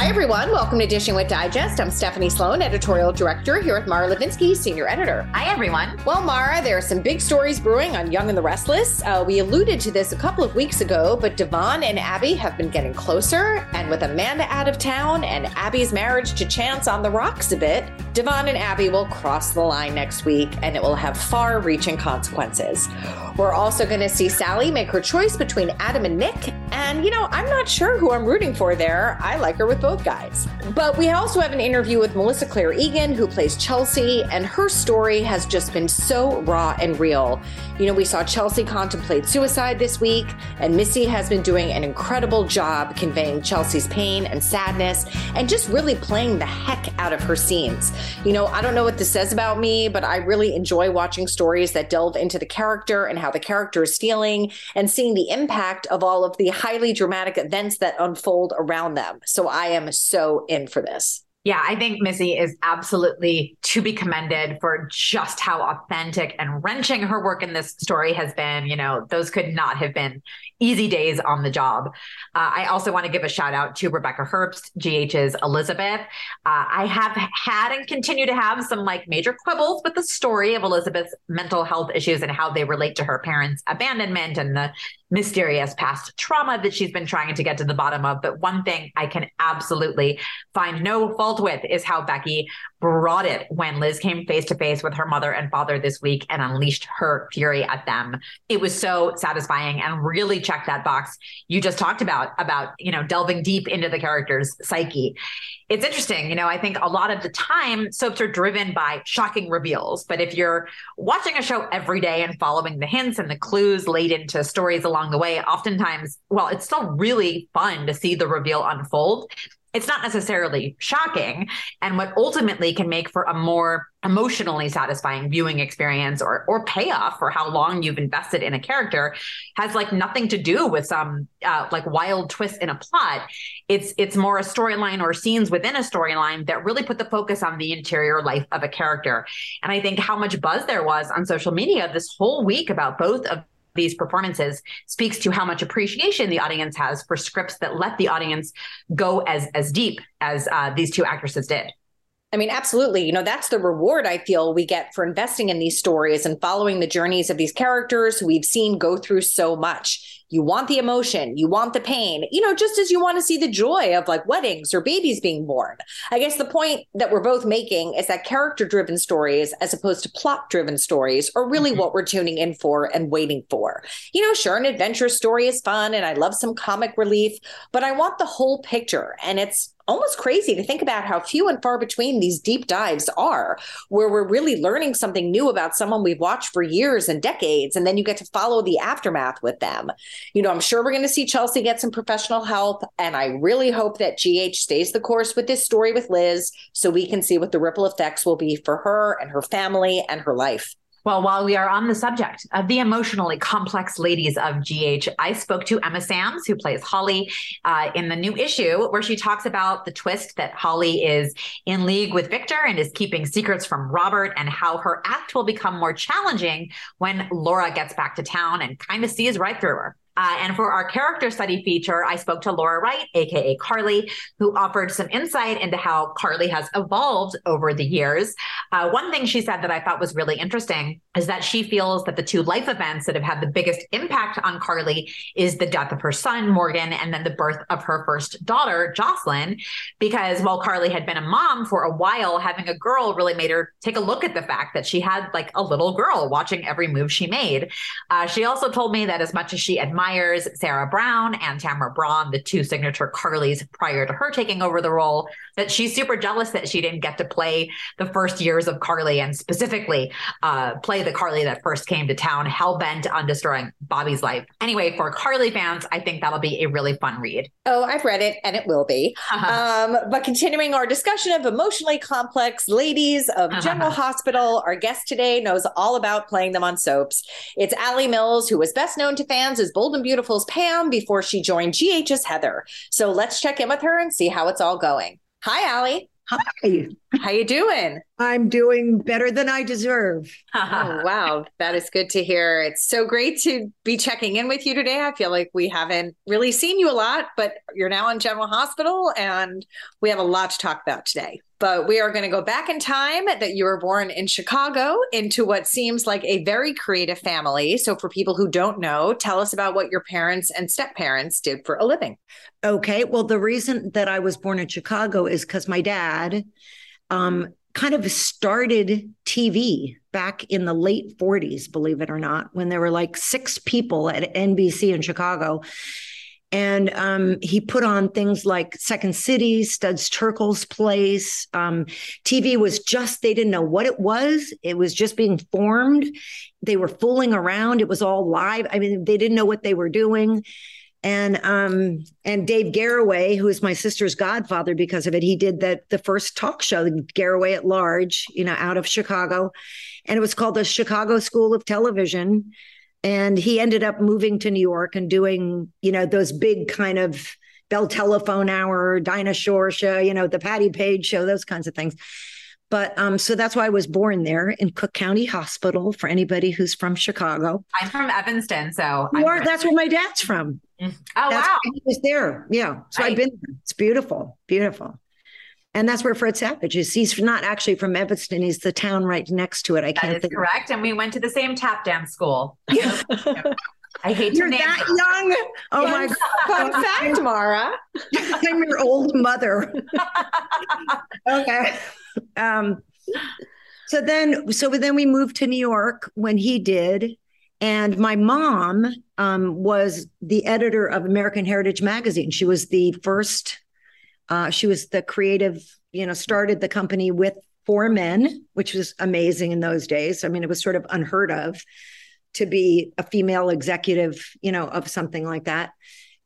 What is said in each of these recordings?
Hi, everyone. Welcome to Dishing with Digest. I'm Stephanie Sloane, editorial director, here with Mara Levinsky, senior editor. Hi, everyone. Well, Mara, there are some big stories brewing on Young and the Restless. Uh, we alluded to this a couple of weeks ago, but Devon and Abby have been getting closer. And with Amanda out of town and Abby's marriage to Chance on the rocks a bit, Devon and Abby will cross the line next week, and it will have far reaching consequences. We're also going to see Sally make her choice between Adam and Nick. And, you know, I'm not sure who I'm rooting for there. I like her with both But we also have an interview with Melissa Claire Egan, who plays Chelsea, and her story has just been so raw and real. You know, we saw Chelsea contemplate suicide this week, and Missy has been doing an incredible job conveying Chelsea's pain and sadness and just really playing the heck out of her scenes. You know, I don't know what this says about me, but I really enjoy watching stories that delve into the character and how the character is feeling and seeing the impact of all of the highly dramatic events that unfold around them. So I am am so in for this. Yeah, I think Missy is absolutely to be commended for just how authentic and wrenching her work in this story has been. You know, those could not have been easy days on the job. Uh, I also want to give a shout out to Rebecca Herbst, GH's Elizabeth. Uh, I have had and continue to have some like major quibbles with the story of Elizabeth's mental health issues and how they relate to her parents' abandonment and the mysterious past trauma that she's been trying to get to the bottom of. But one thing I can absolutely find no fault with is how Becky brought it when Liz came face to face with her mother and father this week and unleashed her fury at them. It was so satisfying and really checked that box you just talked about, about, you know, delving deep into the character's psyche it's interesting. You know, I think a lot of the time soaps are driven by shocking reveals. But if you're watching a show every day and following the hints and the clues laid into stories along the way, oftentimes, well, it's still really fun to see the reveal unfold it's not necessarily shocking and what ultimately can make for a more emotionally satisfying viewing experience or or payoff for how long you've invested in a character has like nothing to do with some uh, like wild twist in a plot. It's it's more a storyline or scenes within a storyline that really put the focus on the interior life of a character. And i think how much buzz there was on social media this whole week about both of these performances speaks to how much appreciation the audience has for scripts that let the audience go as as deep as uh, these two actresses did. I mean, absolutely. You know, that's the reward I feel we get for investing in these stories and following the journeys of these characters who we've seen go through so much. You want the emotion, you want the pain, you know, just as you want to see the joy of like weddings or babies being born. I guess the point that we're both making is that character driven stories, as opposed to plot driven stories, are really mm-hmm. what we're tuning in for and waiting for. You know, sure, an adventure story is fun and I love some comic relief, but I want the whole picture. And it's almost crazy to think about how few and far between these deep dives are, where we're really learning something new about someone we've watched for years and decades, and then you get to follow the aftermath with them. You know, I'm sure we're going to see Chelsea get some professional help, and I really hope that GH stays the course with this story with Liz so we can see what the ripple effects will be for her and her family and her life. Well, while we are on the subject of the emotionally complex ladies of GH, I spoke to Emma Samms, who plays Holly uh, in the new issue, where she talks about the twist that Holly is in league with Victor and is keeping secrets from Robert, and how her act will become more challenging when Laura gets back to town and kind of sees right through her. Uh, and for our character study feature, I spoke to Laura Wright, AKA Carly, who offered some insight into how Carly has evolved over the years. Uh, one thing she said that I thought was really interesting is that she feels that the two life events that have had the biggest impact on Carly is the death of her son, Morgan, and then the birth of her first daughter, Jocelyn. Because while Carly had been a mom for a while, having a girl really made her take a look at the fact that she had like a little girl watching every move she made. Uh, she also told me that as much as she admired Myers, Sarah Brown, and Tamara Braun, the two signature Carlys prior to her taking over the role, that she's super jealous that she didn't get to play the first years of Carly and specifically uh, play the Carly that first came to town, hell bent on destroying Bobby's life. Anyway, for Carly fans, I think that'll be a really fun read. Oh, I've read it and it will be. um, but continuing our discussion of emotionally complex ladies of General Hospital, our guest today knows all about playing them on soaps. It's Alley Mills, who was best known to fans as Bold and Beautiful's Pam before she joined GH's Heather. So let's check in with her and see how it's all going. Hi, Alley. Hi. How you doing? I'm doing better than I deserve. oh, wow. That is good to hear. It's so great to be checking in with you today. I feel like we haven't really seen you a lot, but you're now in General Hospital and we have a lot to talk about today. But we are going to go back in time that you were born in Chicago into what seems like a very creative family. So, for people who don't know, tell us about what your parents and step parents did for a living. Okay. Well, the reason that I was born in Chicago is because my dad um, kind of started TV back in the late 40s, believe it or not, when there were like six people at NBC in Chicago. And um, he put on things like Second City, Studs Terkel's Place. Um, TV was just, they didn't know what it was. It was just being formed. They were fooling around. It was all live. I mean, they didn't know what they were doing. And um, and Dave Garroway, who is my sister's godfather because of it, he did that the first talk show, Garroway at Large, you know, out of Chicago. And it was called the Chicago School of Television and he ended up moving to New York and doing, you know, those big kind of Bell Telephone Hour, Dinah Shore show, you know, the Patti Page show, those kinds of things. But um, so that's why I was born there in Cook County Hospital for anybody who's from Chicago. I'm from Evanston, so you are, that's where my dad's from. Oh that's wow, he was there. Yeah, so right. I've been there. It's beautiful, beautiful. And that's where Fred Savage is. He's not actually from Evanston. He's the town right next to it. I can't that is think. correct. And we went to the same tap dance school. I hate your name. You're that it. young. Oh my Fun god! fact, Mara. I'm your old mother. okay. Um, so then, so then we moved to New York when he did, and my mom um, was the editor of American Heritage magazine. She was the first uh, she was the creative, you know, started the company with four men, which was amazing in those days. I mean, it was sort of unheard of to be a female executive, you know, of something like that.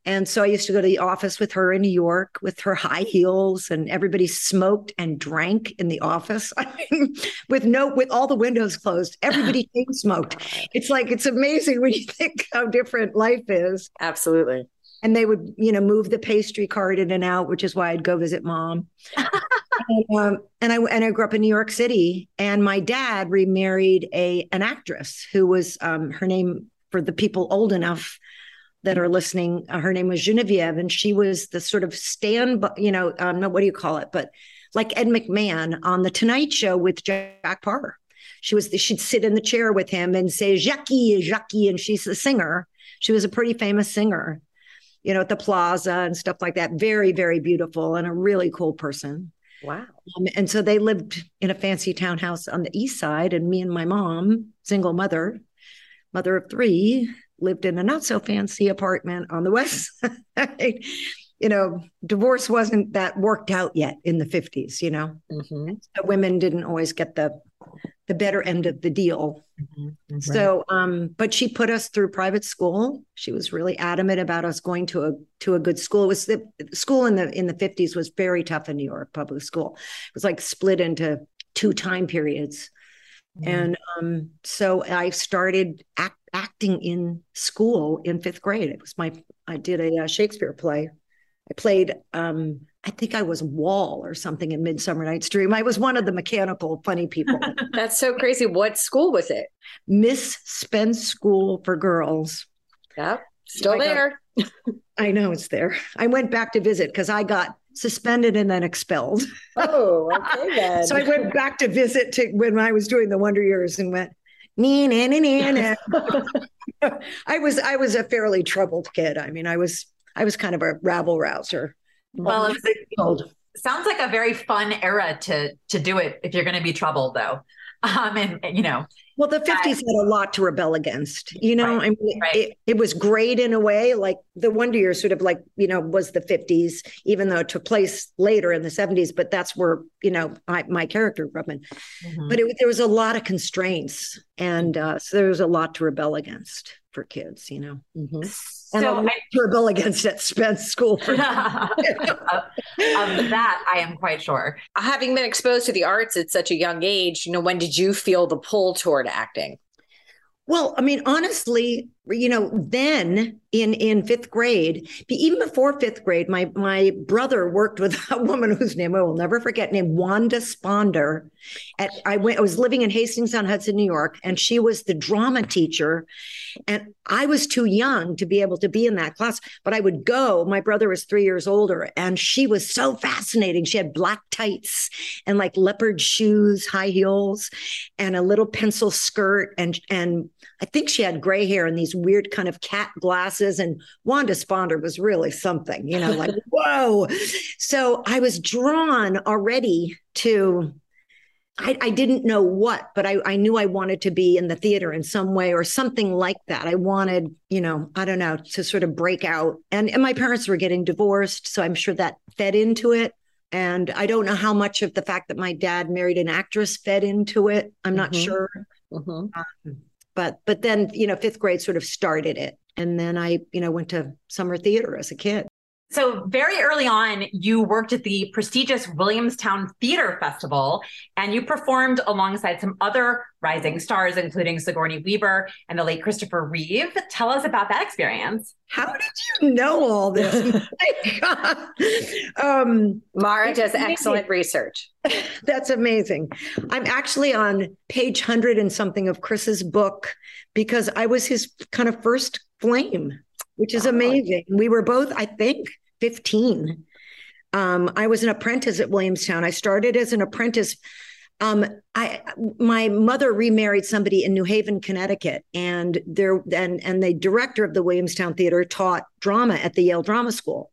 And so I used to go to the office with her in New York with her high heels, and everybody smoked and drank in the office. I mean, with no, with all the windows closed, everybody smoked. It's like it's amazing when you think how different life is. Absolutely and they would you know move the pastry cart in and out which is why i'd go visit mom. And, um, and i and i grew up in new york city and my dad remarried a an actress who was um, her name for the people old enough that are listening uh, her name was genevieve and she was the sort of stand you know um, what do you call it but like ed mcmahon on the tonight show with jack paar she was she'd sit in the chair with him and say jackie jackie and she's a singer. She was a pretty famous singer you know, at the plaza and stuff like that. Very, very beautiful and a really cool person. Wow. Um, and so they lived in a fancy townhouse on the east side. And me and my mom, single mother, mother of three, lived in a not so fancy apartment on the west side. you know, divorce wasn't that worked out yet in the 50s, you know. Mm-hmm. So women didn't always get the the better end of the deal. Mm-hmm. So, um, but she put us through private school. She was really adamant about us going to a to a good school. It was the school in the in the fifties was very tough in New York. Public school it was like split into two time periods. Mm-hmm. And um, so I started act, acting in school in fifth grade. It was my, I did a, a uh, Shakespeare play. I played, um, I think I was Wall or something in Midsummer Night's Dream. I was one of the mechanical funny people. That's so crazy. What school was it? Miss Spence School for Girls. Yep. Still there. I know it's there. I went back to visit because I got suspended and then expelled. Oh, okay then. so I went back to visit to when I was doing the Wonder Years and went, nee, nee, nee, nee, nee. I was I was a fairly troubled kid. I mean, I was I was kind of a rabble rouser. Well, sounds like a very fun era to to do it if you're going to be troubled, though. Um, and, and you know, well, the 50s had a lot to rebel against. You know, right, I mean, right. it, it, was great in a way. Like the Wonder Years sort of like, you know, was the 50s, even though it took place later in the 70s, but that's where, you know, I, my character grew up in. Mm-hmm. But it, there was a lot of constraints. And uh, so there was a lot to rebel against for kids, you know. Mm-hmm and so a rebel against at Spence School. For- of, of that, I am quite sure. Having been exposed to the arts at such a young age, you know, when did you feel the pull toward acting? Well, I mean, honestly, you know, then in in fifth grade, even before fifth grade, my my brother worked with a woman whose name I will never forget, named Wanda Sponder. At I went, I was living in Hastings on Hudson, New York, and she was the drama teacher. And I was too young to be able to be in that class, but I would go. My brother was three years older, and she was so fascinating. She had black tights and like leopard shoes, high heels, and a little pencil skirt, and and I think she had gray hair and these weird kind of cat glasses. And Wanda Sponder was really something, you know, like, whoa. So I was drawn already to I, I, didn't know what, but I, I, knew I wanted to be in the theater in some way or something like that. I wanted, you know, I don't know, to sort of break out. And, and my parents were getting divorced. So I'm sure that fed into it. And I don't know how much of the fact that my dad married an actress fed into it. I'm not mm-hmm. sure. Mm-hmm. Um, but but then you know fifth grade sort of started it. And then i you know went to summer theater as a kid so, very early on, you worked at the prestigious Williamstown Theater Festival and you performed alongside some other rising stars, including Sigourney Weaver and the late Christopher Reeve. Tell us about that experience. How did you know all this? um, Mara does excellent research. That's amazing. I'm actually on page 100 and something of Chris's book because I was his kind of first flame which is amazing. We were both, I think, 15. Um, I was an apprentice at Williamstown. I started as an apprentice. Um, I my mother remarried somebody in New Haven, Connecticut, and there and and the director of the Williamstown Theater taught drama at the Yale Drama School.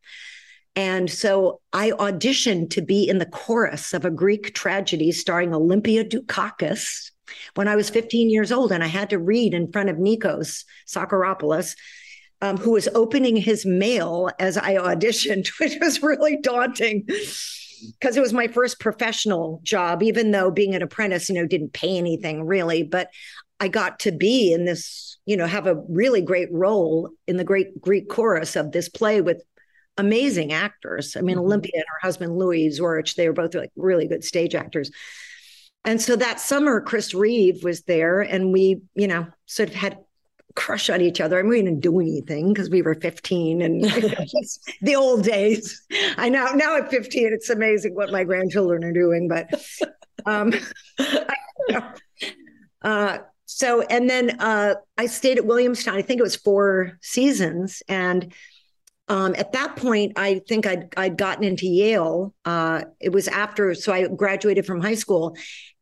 And so I auditioned to be in the chorus of a Greek tragedy starring Olympia Dukakis when I was 15 years old. And I had to read in front of Nikos Psacharopoulos um, who was opening his mail as I auditioned, which was really daunting because it was my first professional job, even though being an apprentice, you know, didn't pay anything really. But I got to be in this, you know, have a really great role in the great Greek chorus of this play with amazing actors. I mean, mm-hmm. Olympia and her husband Louis Zorich, they were both like really good stage actors. And so that summer, Chris Reeve was there, and we, you know, sort of had crush on each other. I mean, we didn't do anything because we were 15 and the old days. I know now at 15, it's amazing what my grandchildren are doing. But um, uh, so, and then uh, I stayed at Williamstown. I think it was four seasons. And um, at that point, I think I'd, I'd gotten into Yale. Uh, it was after, so I graduated from high school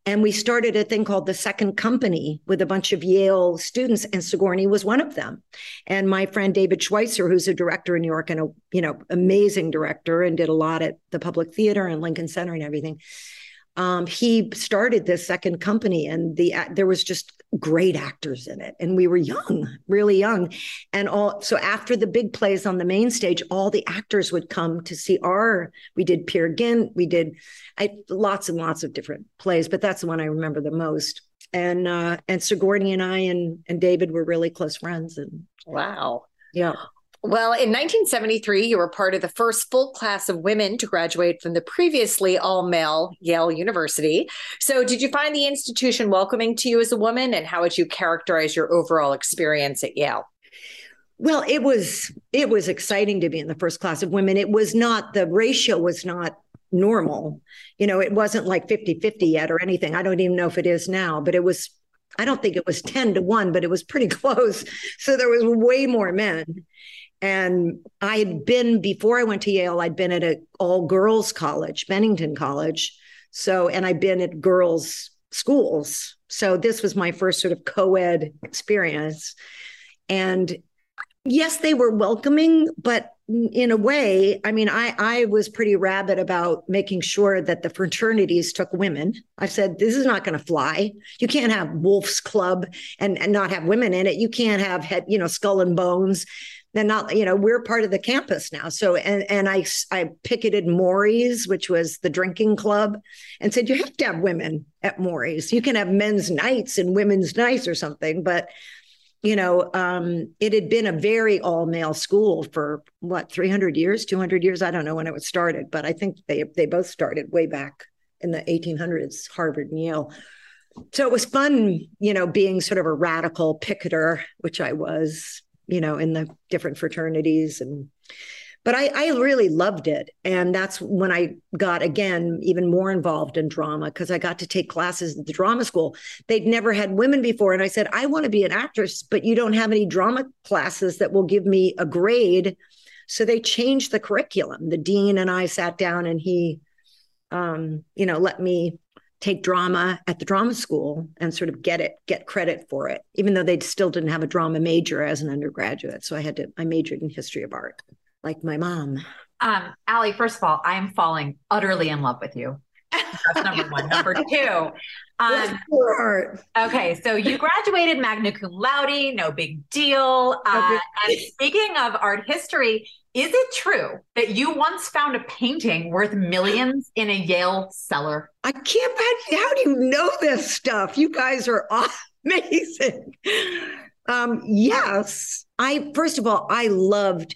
and we started a thing called the Second Company with a bunch of Yale students, and Sigourney was one of them. And my friend David Schweitzer, who's a director in New York and a you know amazing director, and did a lot at the Public Theater and Lincoln Center and everything um, he started this second company and the there was just great actors in it and we were young really young. And all so after the big plays on the main stage all the actors would come to see our we did peer gynt we did I, lots and lots of different plays but that's the one i remember the most. And uh and sigourney and i and and david were really close friends and wow. Yeah Well, in 1973, you were part of the first full class of women to graduate from the previously all male Yale University. So, did you find the institution welcoming to you as a woman, and how would you characterize your overall experience at Yale? Well, it was it was exciting to be in the first class of women. It was not the ratio was not normal. You know, it wasn't like 50-50 yet or anything. I don't even know if it is now, but it was I don't think it was 10 to 1, but it was pretty close. So there was way more men. And I had been before I went to Yale, I'd been at an all girls college, Bennington College. So, and I'd been at girls' schools. So this was my first sort of co ed experience. And yes, they were welcoming, but in a way, I mean, I I was pretty rabid about making sure that the fraternities took women. I said, this is not going to fly. You can't have Wolf's Club and, and not have women in it. You can't have head, you know, skull and bones. Then not, you know, we're part of the campus now. So and and I I picketed Mory's, which was the drinking club, and said you have to have women at Mory's. You can have men's nights and women's nights or something, but you know, um, it had been a very all male school for what 300 years, 200 years. I don't know when it was started, but I think they they both started way back in the 1800s, Harvard and Yale. So it was fun, you know, being sort of a radical picketer, which I was, you know, in the different fraternities and but I, I really loved it. And that's when I got, again, even more involved in drama because I got to take classes at the drama school. They'd never had women before. And I said, I want to be an actress, but you don't have any drama classes that will give me a grade. So they changed the curriculum. The dean and I sat down and he, um, you know, let me take drama at the drama school and sort of get it get credit for it even though they still didn't have a drama major as an undergraduate so i had to i majored in history of art like my mom. Um, Alley, first of all, I am falling utterly in love with you. That's number one. number two. Um, okay, so you graduated magna cum laude, no big deal. Uh, and speaking of art history, is it true that you once found a painting worth millions in a Yale cellar? I can't. How do you know this stuff? You guys are amazing. Um, yes, I first of all, I loved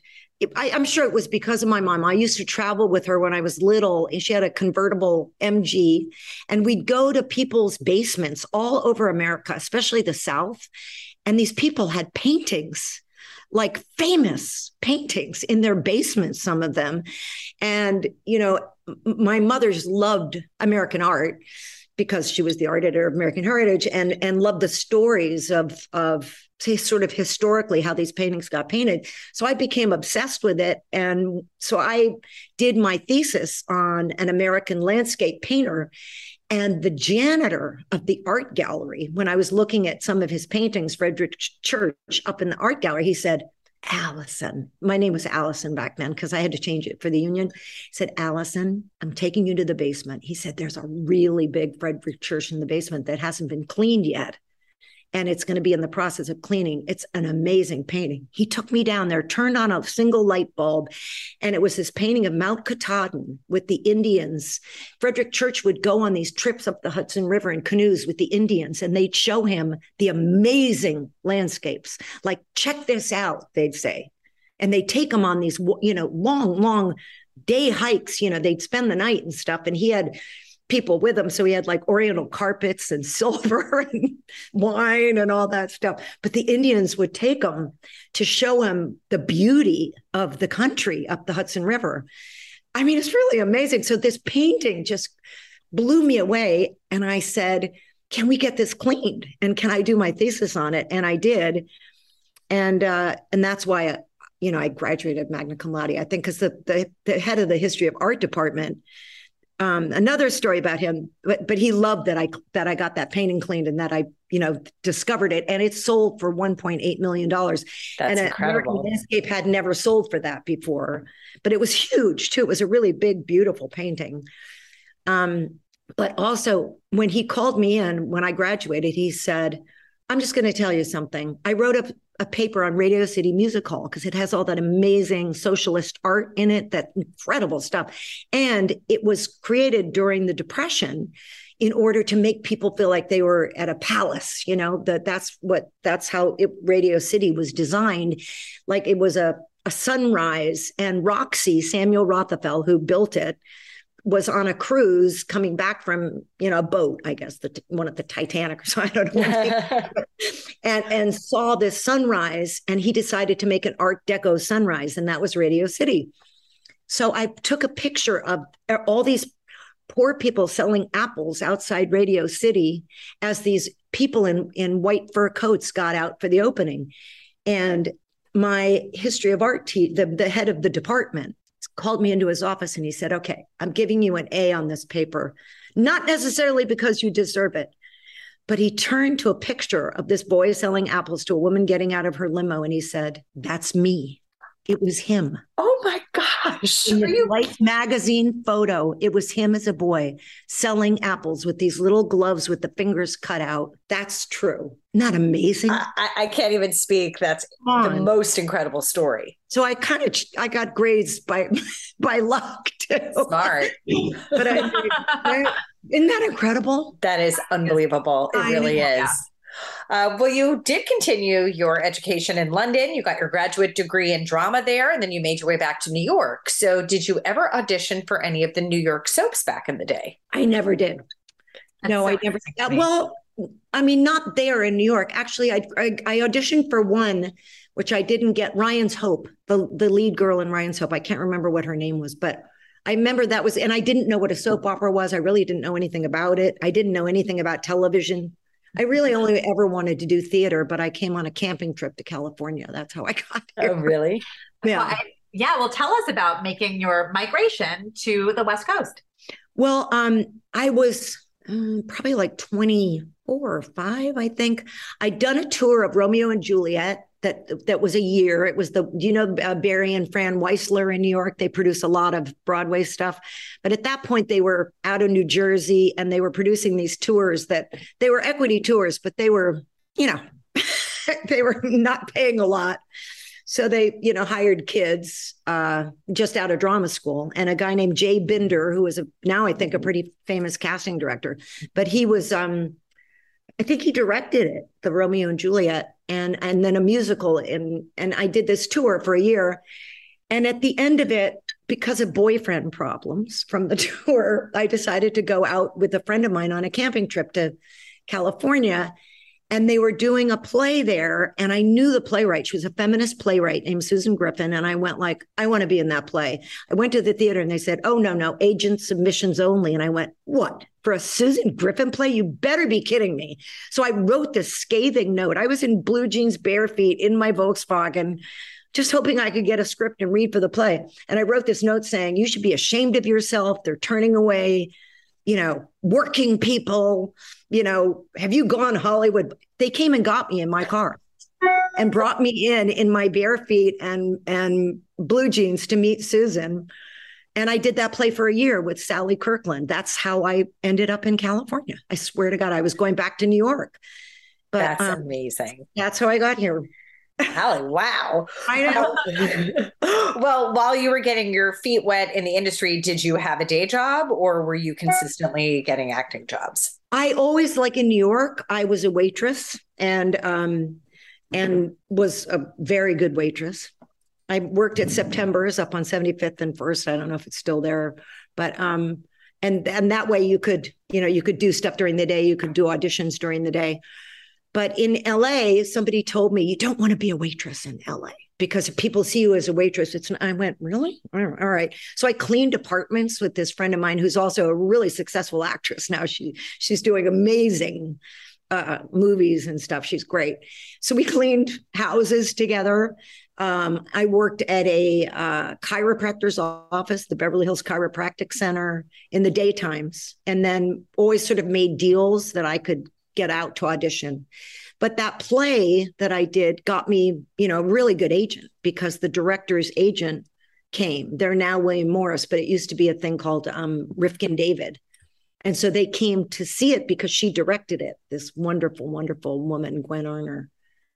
I, am sure it was because of my mom. I used to travel with her when I was little. And she had a convertible MG, and we'd go to people's basements all over America, especially the South. And these people had paintings, like famous paintings in their basements, some of them. And, you know, my mother's loved American art because she was the art editor of American Heritage and and loved the stories of of say sort of historically how these paintings got painted. So I became obsessed with it. And so I did my thesis on an American landscape painter. And the janitor of the art gallery, when I was looking at some of his paintings, Frederic Church up in the art gallery, he said, Allison, my name was Allison back then because I had to change it for the union. He said, Allison, I'm taking you to the basement. He said, There's a really big Frederic Church in the basement that hasn't been cleaned yet and it's going to be in the process of cleaning. It's an amazing painting. He took me down there, turned on a single light bulb, and it was this painting of Mount Katahdin with the Indians. Frederic Church would go on these trips up the Hudson River in canoes with the Indians, and they'd show him the amazing landscapes. Like, check this out, they'd say. And they'd take him on these, you know, long, long day hikes. You know, they'd spend the night and stuff. And he had people with him. So he had like oriental carpets and silver and wine and all that stuff. But the Indians would take him to show him the beauty of the country up the Hudson River. I mean, it's really amazing. So this painting just blew me away. And I said, Can we get this cleaned? And can I do my thesis on it? And I did. And uh, and that's why I, you know I graduated magna cum laude. I think because the, the the head of the history of art department um, another story about him, but, but he loved that I that I got that painting cleaned and that I you know discovered it and it sold for 1.8 million dollars. That's and incredible. American Landscape had never sold for that before, but it was huge too. It was a really big, beautiful painting. Um, but also when he called me in when I graduated, he said, "I'm just going to tell you something. I wrote up a paper on Radio City Music Hall because it has all that amazing socialist art in it, that incredible stuff. And it was created during the Depression in order to make people feel like they were at a palace, you know, that that's what that's how it, Radio City was designed. Like it was a a sunrise, and Roxy Samuel Rothafel, who built it, was on a cruise coming back from you know a boat i guess the one of the titanic or so i don't know and and saw this sunrise and he decided to make an art deco sunrise and that was radio city. So i took a picture of uh, all these poor people selling apples outside radio city as these people in in white fur coats got out for the opening. And my history of art te- the, the head of the department called me into his office and he said, Okay, I'm giving you an A on this paper, not necessarily because you deserve it. But he turned to a picture of this boy selling apples to a woman getting out of her limo and he said, That's me. It was him. Oh my gosh. In the Life magazine photo, it was him as a boy selling apples with these little gloves with the fingers cut out. That's true. Not amazing. I, I can't even speak. That's the most incredible story. So I kind of I got grades by by luck too. Smart. but I, I, isn't that incredible? That is unbelievable. It really is. Uh, well, you did continue your education in London. You got your graduate degree in drama there, and then you made your way back to New York. So, did you ever audition for any of the New York soaps back in the day? I never did. That's no, so I never. Uh, well, I mean, not there in New York. Actually, I, I, I auditioned for one, which I didn't get. Ryan's Hope, the the lead girl in Ryan's Hope. I can't remember what her name was, but I remember that was, and I didn't know what a soap opera was. I really didn't know anything about it. I didn't know anything about television. I really only ever wanted to do theater, but I came on a camping trip to California. That's how I got here. Oh, really? Yeah. Well, I, yeah. Well, tell us about making your migration to the West Coast. Well, um, I was um, probably like 24 or five, I think. I'd done a tour of Romeo and Juliet that that was a year. It was the you know uh, Barry and Fran Weissler in New York. They produce a lot of Broadway stuff, but at that point they were out of New Jersey and they were producing these tours that they were equity tours, but they were you know they were not paying a lot. So they, you know, hired kids uh, just out of drama school, and a guy named Jay Binder, who was a, now I think a pretty famous casting director, but he was um, I think he directed it, the Romeo and Juliet, and and then a musical. And and I did this tour for a year. And at the end of it, because of boyfriend problems from the tour, I decided to go out with a friend of mine on a camping trip to California and they were doing a play there and i knew the playwright. She was a feminist playwright named susan griffin and i went like i want to be in that play. I went to the theater and they said oh no no agent submissions only. And i went what? For a susan griffin play? You better be kidding me. So i wrote this scathing note. I was in blue jeans bare feet in my volkswagen just hoping I could get a script and read for the play. And I wrote this note saying, You should be ashamed of yourself. They're turning away you know, working people, you know, have you gone Hollywood? They came and got me in my car and brought me in in my bare feet and and blue jeans to meet Susan. And I did that play for a year with Sally Kirkland. That's how I ended up in California. I swear to God, I was going back to New York. But that's um, amazing. That's how I got here. Holly, wow. I know. well, while you were getting your feet wet in the industry, did you have a day job or were you consistently getting acting jobs? I always like in New York, I was a waitress and um and was a very good waitress. I worked at September's up on 75th and First. I don't know if it's still there, but um and and that way you could, you know, you could do stuff during the day, you could do auditions during the day. But in LA, somebody told me you don't want to be a waitress in LA because if people see you as a waitress, it's. I went really all right. So I cleaned apartments with this friend of mine who's also a really successful actress now. She she's doing amazing uh, movies and stuff. She's great. So we cleaned houses together. Um, I worked at a uh, chiropractor's office, the Beverly Hills Chiropractic Center, in the daytimes, and then always sort of made deals that I could get out to audition. But that play that I did got me, you know, a really good agent because the director's agent came. They're now William Morris, but it used to be a thing called um, Rifkin David. And so they came to see it because she directed it, this wonderful, wonderful woman, Gwen Arner.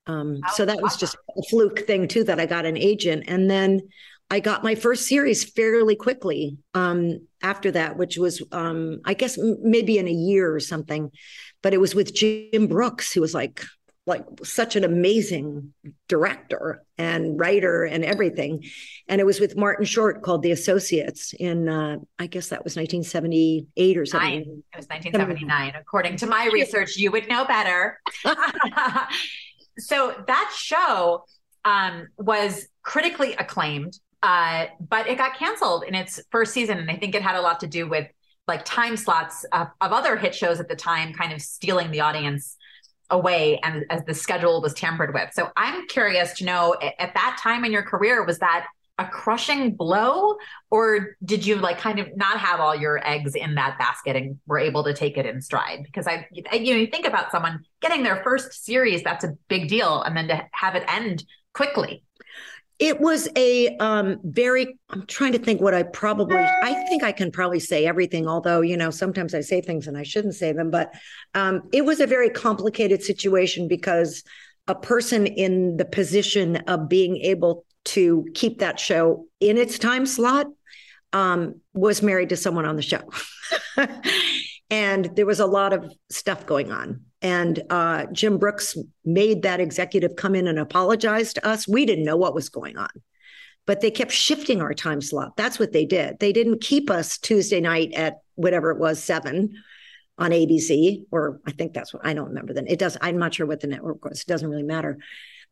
Um, so that was just a fluke thing, too, that I got an agent. And then I got my first series fairly quickly um, after that, which was, um, I guess, m- maybe in a year or something but it was with Jim Brooks, who was like like such an amazing director and writer and everything. And it was with Martin Short called The Associates in, uh, I guess that was 1978 or something. It was 1979. According to my research, you would know better. so that show um, was critically acclaimed, uh, but it got canceled in its first season. And I think it had a lot to do with like time slots of, of other hit shows at the time kind of stealing the audience away and as the schedule was tampered with. So I'm curious to know at that time in your career, was that a crushing blow or did you like kind of not have all your eggs in that basket and were able to take it in stride because i you know you think about someone getting their first series that's a big deal and then to have it end quickly it was a um, very, I'm trying to think what I probably, I think I can probably say everything, although, you know, sometimes I say things and I shouldn't say them, but um, it was a very complicated situation because a person in the position of being able to keep that show in its time slot um, was married to someone on the show. and there was a lot of stuff going on. And uh, Jim Brooks made that executive come in and apologize to us. We didn't know what was going on, but they kept shifting our time slot. That's what they did. They didn't keep us Tuesday night at whatever it was, seven on ABC, or I think that's what I don't remember then. It does. I'm not sure what the network was. It doesn't really matter.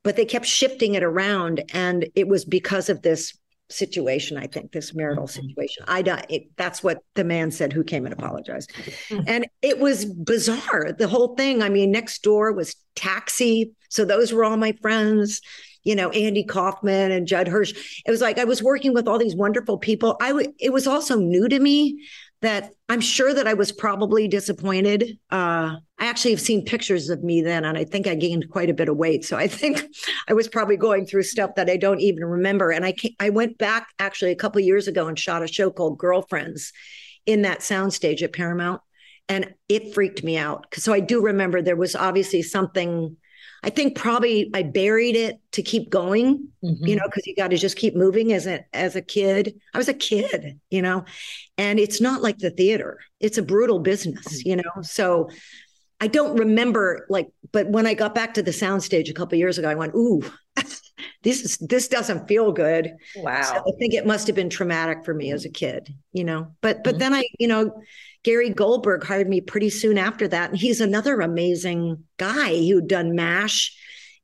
But they kept shifting it around, and it was because of this situation i think this marital mm-hmm. situation. I it, that's what the man said who came and apologized. Mm-hmm. and it was bizarre the whole thing. I mean next door was taxi so those were all my friends you know andy kaufman and judd hirsch. It was like i was working with all these wonderful people. I w- it was also new to me that I'm sure that I was probably disappointed. Uh, I actually have seen pictures of me then, and I think I gained quite a bit of weight. So I think I was probably going through stuff that I don't even remember. And I I went back actually a couple years ago and shot a show called Girlfriends in that soundstage at Paramount, and it freaked me out. So I do remember there was obviously something I think probably I buried it to keep going, mm-hmm. you know, because you got to just keep moving as a as a kid. I was a kid, you know, and it's not like the theater. It's a brutal business, mm-hmm. you know. So I don't remember like, but when I got back to the soundstage a couple years ago, I went, "Ooh, this is this doesn't feel good." Wow. So I think it must have been traumatic for me as a kid, you know. But but mm-hmm. then I, you know, Gary Goldberg hired me pretty soon after that. And he's another amazing guy who'd done MASH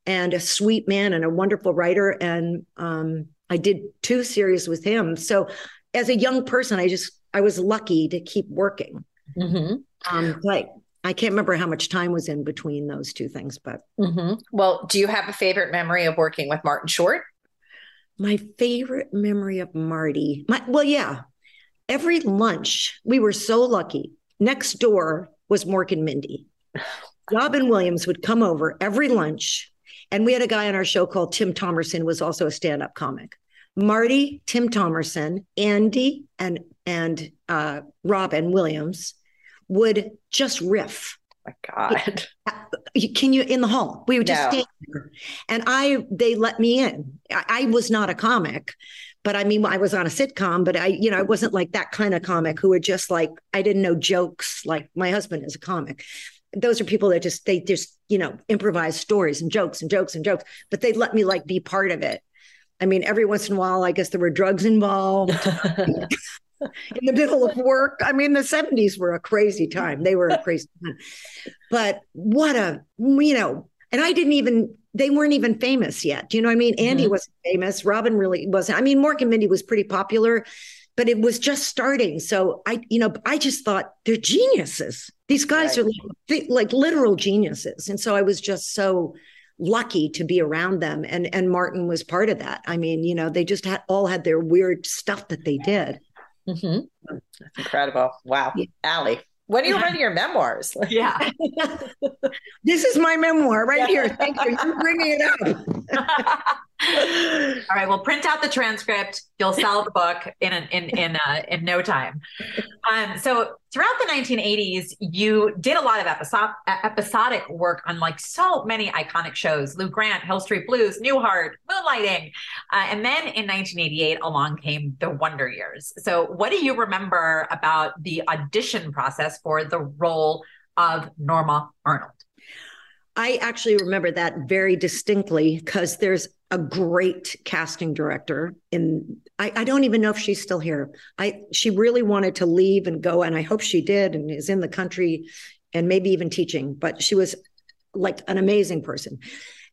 and a sweet man and a wonderful writer. And um, I did two series with him. So as a young person, I just, I was lucky to keep working. Mm-hmm. Um, like, I can't remember how much time was in between those two things, but. Mm-hmm. Well, do you have a favorite memory of working with Martin Short? My favorite memory of Marty, my, well, yeah, every lunch, we were so lucky. Next door was Mork and Mindy. Robin Williams would come over every lunch. And we had a guy on our show called Tim Thomerson, was also a stand-up comic. Marty, Tim Thomerson, Andy, and and uh, Robin Williams would just riff. Oh my God. Can you in the hall? We would just no. stand there. And I they let me in. I, I was not a comic, but I mean, I was on a sitcom, but I, you know, I wasn't like that kind of comic who would just like, I didn't know jokes like my husband is a comic. Those are people that just, they just, you know, improvise stories and jokes and jokes and jokes, but they let me like be part of it. I mean, every once in a while, I guess there were drugs involved in the middle of work. I mean, the 70s were a crazy time. They were a crazy time. But what a, you know, and I didn't even they weren't even famous yet. Do you know what I mean? Andy mm-hmm. wasn't famous. Robin really wasn't. I mean, Mork and Mindy was pretty popular, but it was just starting. So I, you know, I just thought they're geniuses. These guys right. are like, like literal geniuses. And so I was just so lucky to be around them. And and Martin was part of that. I mean, you know, they just had all had their weird stuff that they did. Mm-hmm. That's incredible. Wow. Yeah. Alley, when are you writing your memoirs? Yeah. this is my memoir right here. Thank you. You're bringing it up. All right. Well, print out the transcript. You'll sell the book in an, in in uh, in no time. Um, so throughout the 1980s, you did a lot of episodic work on like so many iconic shows: Lou Grant, Hill Street Blues, Newhart, Moonlighting, uh, and then in 1988, along came the Wonder Years. So, what do you remember about the audition process for the role of Norma Arnold? I actually remember that very distinctly because there's a great casting director in I, I, don't even know if she's still here. I she really wanted to leave and go, and I hope she did and is in the country and maybe even teaching, but she was like an amazing person.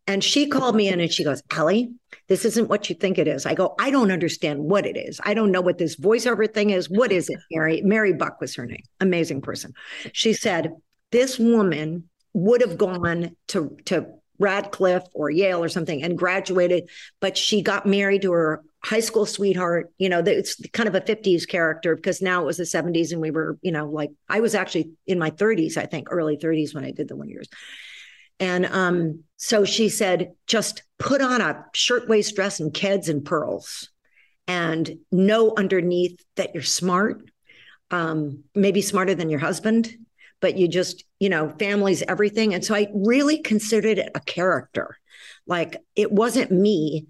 And she called me in and she goes, Alley, this isn't what you think it is. I go, I don't understand what it is. I don't know what this voiceover thing is. What is it, Mary? Mary Buck was her name. Amazing person. She said, This woman would have gone to to Radcliffe or Yale or something and graduated, but she got married to her high school sweetheart. You know, it's kind of a 50s character because now it was the 70s and we were, you know, like I was actually in my 30s, I think, early 30s when I did the Wonder Years. And um, so she said, just put on a shirtwaist dress and keds and pearls and know underneath that you're smart, um, maybe smarter than your husband but you just, you know, family's everything. And so I really considered it a character. Like it wasn't me.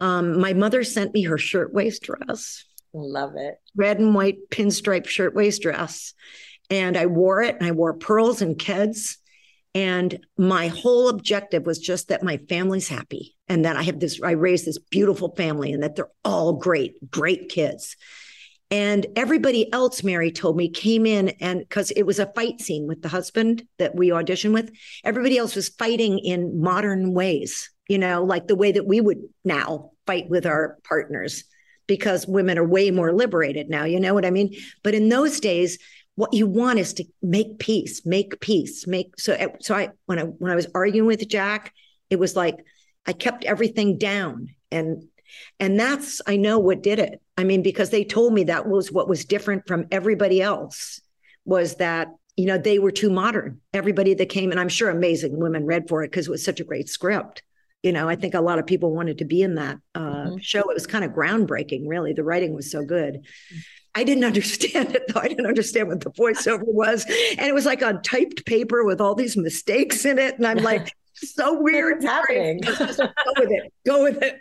Um, my mother sent me her shirtwaist dress. Love it. Red and white pinstripe shirtwaist dress. And I wore it and I wore pearls and keds. And my whole objective was just that my family's happy and that I have this, I raised this beautiful family and that they're all great, great kids. And everybody else, Mary told me, came in and because it was a fight scene with the husband that we auditioned with, everybody else was fighting in modern ways, you know, like the way that we would now fight with our partners because women are way more liberated now, you know what I mean? But in those days, what you want is to make peace, make peace, make so eh, so I when I when I was arguing with Jack, it was like I kept everything down and and that's, I know what did it. I mean, because they told me that was what was different from everybody else was that, you know, they were too modern. Everybody that came, and I'm sure amazing women read for it because it was such a great script. You know, I think a lot of people wanted to be in that uh, mm-hmm. show. It was kind of groundbreaking, really. The writing was so good. I didn't understand it though. I didn't understand what the voiceover was. And it was like on typed paper with all these mistakes in it. And I'm like, so weird. What's happening? go with it. Go with it.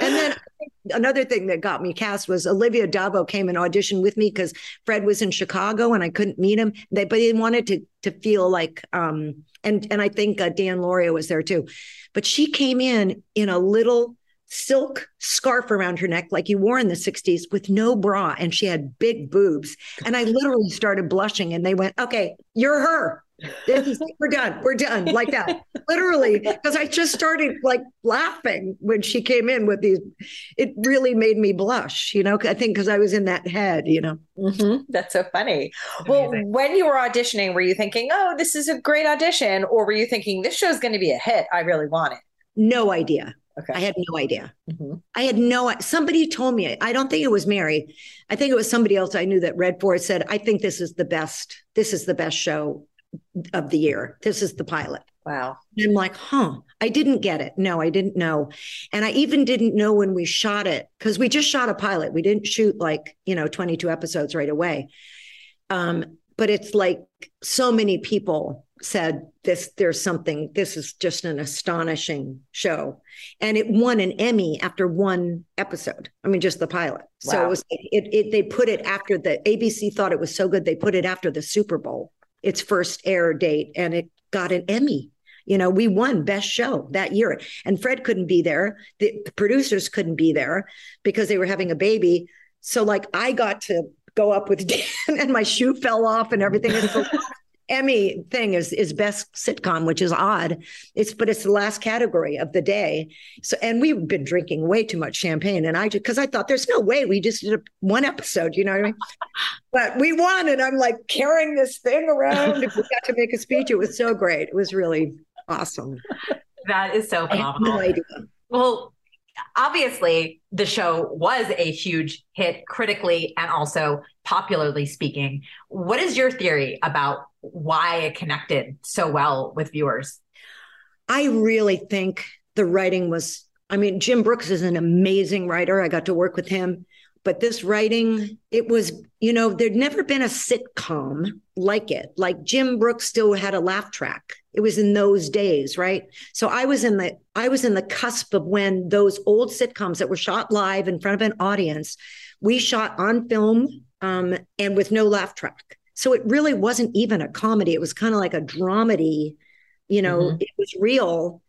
And then another thing that got me cast was Olivia d'Abo came and auditioned with me because Fred was in Chicago and I couldn't meet him. They, but he wanted to to feel like, um, and and I think uh, Dan Lauria was there too. But she came in in a little silk scarf around her neck like you wore in the 60s with no bra and she had big boobs and i literally started blushing and they went okay you're her is, we're done. We're done like that. Literally, because I just started like laughing when she came in with these. It really made me blush, you know, I think because I was in that head, you know. Mm-hmm. That's so funny. Amazing. Well, when you were auditioning, were you thinking, oh, this is a great audition? Or were you thinking, this show's going to be a hit? I really want it? No idea. Okay. I had no idea. Mm-hmm. I had no. Somebody told me. I don't think it was Mary. I think it was somebody else I knew that read for it. Said, "I think this is the best. This is the best show of the year. This is the pilot. Wow. And I'm like, huh, I didn't get it. No, I didn't know. And I even didn't know when we shot it because we just shot a pilot. We didn't shoot like, you know, 22 episodes right away. Um, but it's like so many people said this there's something this is just an astonishing show and it won an emmy after one episode i mean just the pilot wow. so it was it, it they put it after the abc thought it was so good they put it after the super bowl its first air date and it got an Emmy. You know, we won best show that year. And Fred couldn't be there. The producers couldn't be there because they were having a baby. So like I got to go up with Dan and my shoe fell off and everything. Emmy thing is is best sitcom, which is odd. It's but it's the last category of the day. So and we've been drinking way too much champagne, and I just because I thought there's no way we just did a, one episode, you know what I mean? but we won, and I'm like carrying this thing around. we got to make a speech. It was so great. It was really awesome. That is so phenomenal. no. Well, obviously the show was a huge hit critically and also popularly speaking. What is your theory about why it connected so well with viewers? I really think the writing was, I mean, Jim Brooks is an amazing writer. I got to work with him. But this writing, it was, you know, there'd never been a sitcom like it. Like Jim Brooks still had a laugh track. It was in those days, right? So I was in the I was in the cusp of when those old sitcoms that were shot live in front of an audience, we shot on film um, and with no laugh track. So it really wasn't even a comedy. It was kind of like a dramedy You know, mm-hmm. it was real.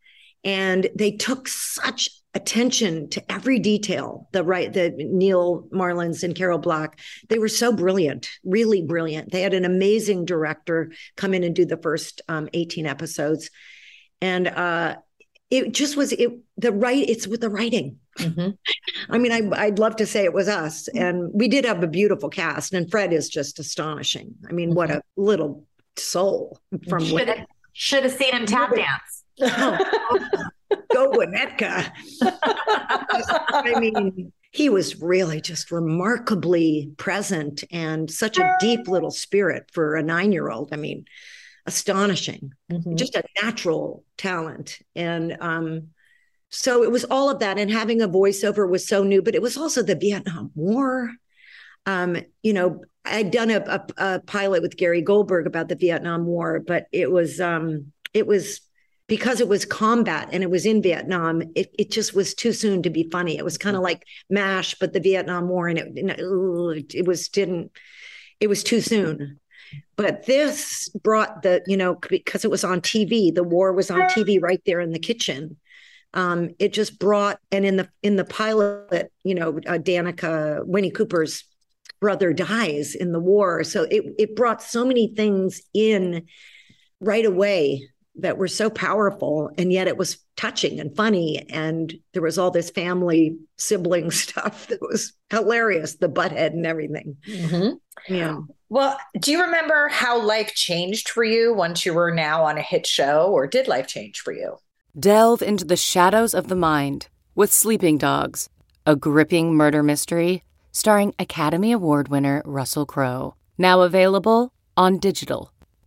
And they took such attention to every detail. The right, the Neal Marlens and Carol Black, they were so brilliant, really brilliant. They had an amazing director come in and do the first um, 18 episodes. And uh, it just was it the right it's with the writing mm-hmm. i mean I, i'd love to say it was us and we did have a beautiful cast and fred is just astonishing i mean mm-hmm. what a little soul from should, have, should have seen him tap dance oh, go Winnetka. i mean he was really just remarkably present and such a deep little spirit for a nine year old i mean astonishing, mm-hmm. just a natural talent. And um, so it was all of that. And having a voiceover was so new, but it was also the Vietnam War. Um, you know, I'd done a, a, a, pilot with Gary Goldberg about the Vietnam War, but it was um, it was because it was combat and it was in Vietnam. It it just was too soon to be funny. It was kind of like Mash, but the Vietnam War, and it it, it was didn't. It was too soon. But this brought the, you know, because it was on TV, the war was on TV right there in the kitchen. Um, it just brought, and in the in the pilot, you know, uh, Danica Winnie Cooper's brother dies in the war, so it it brought so many things in right away that were so powerful and yet it was touching and funny and there was all this family sibling stuff that was hilarious the butthead and everything. Mm-hmm. yeah. Well do you remember how life changed for you once you were now on a hit show or did life change for you? Delve into the shadows of the mind with sleeping dogs a gripping murder mystery starring academy award winner russell crowe. Now available on digital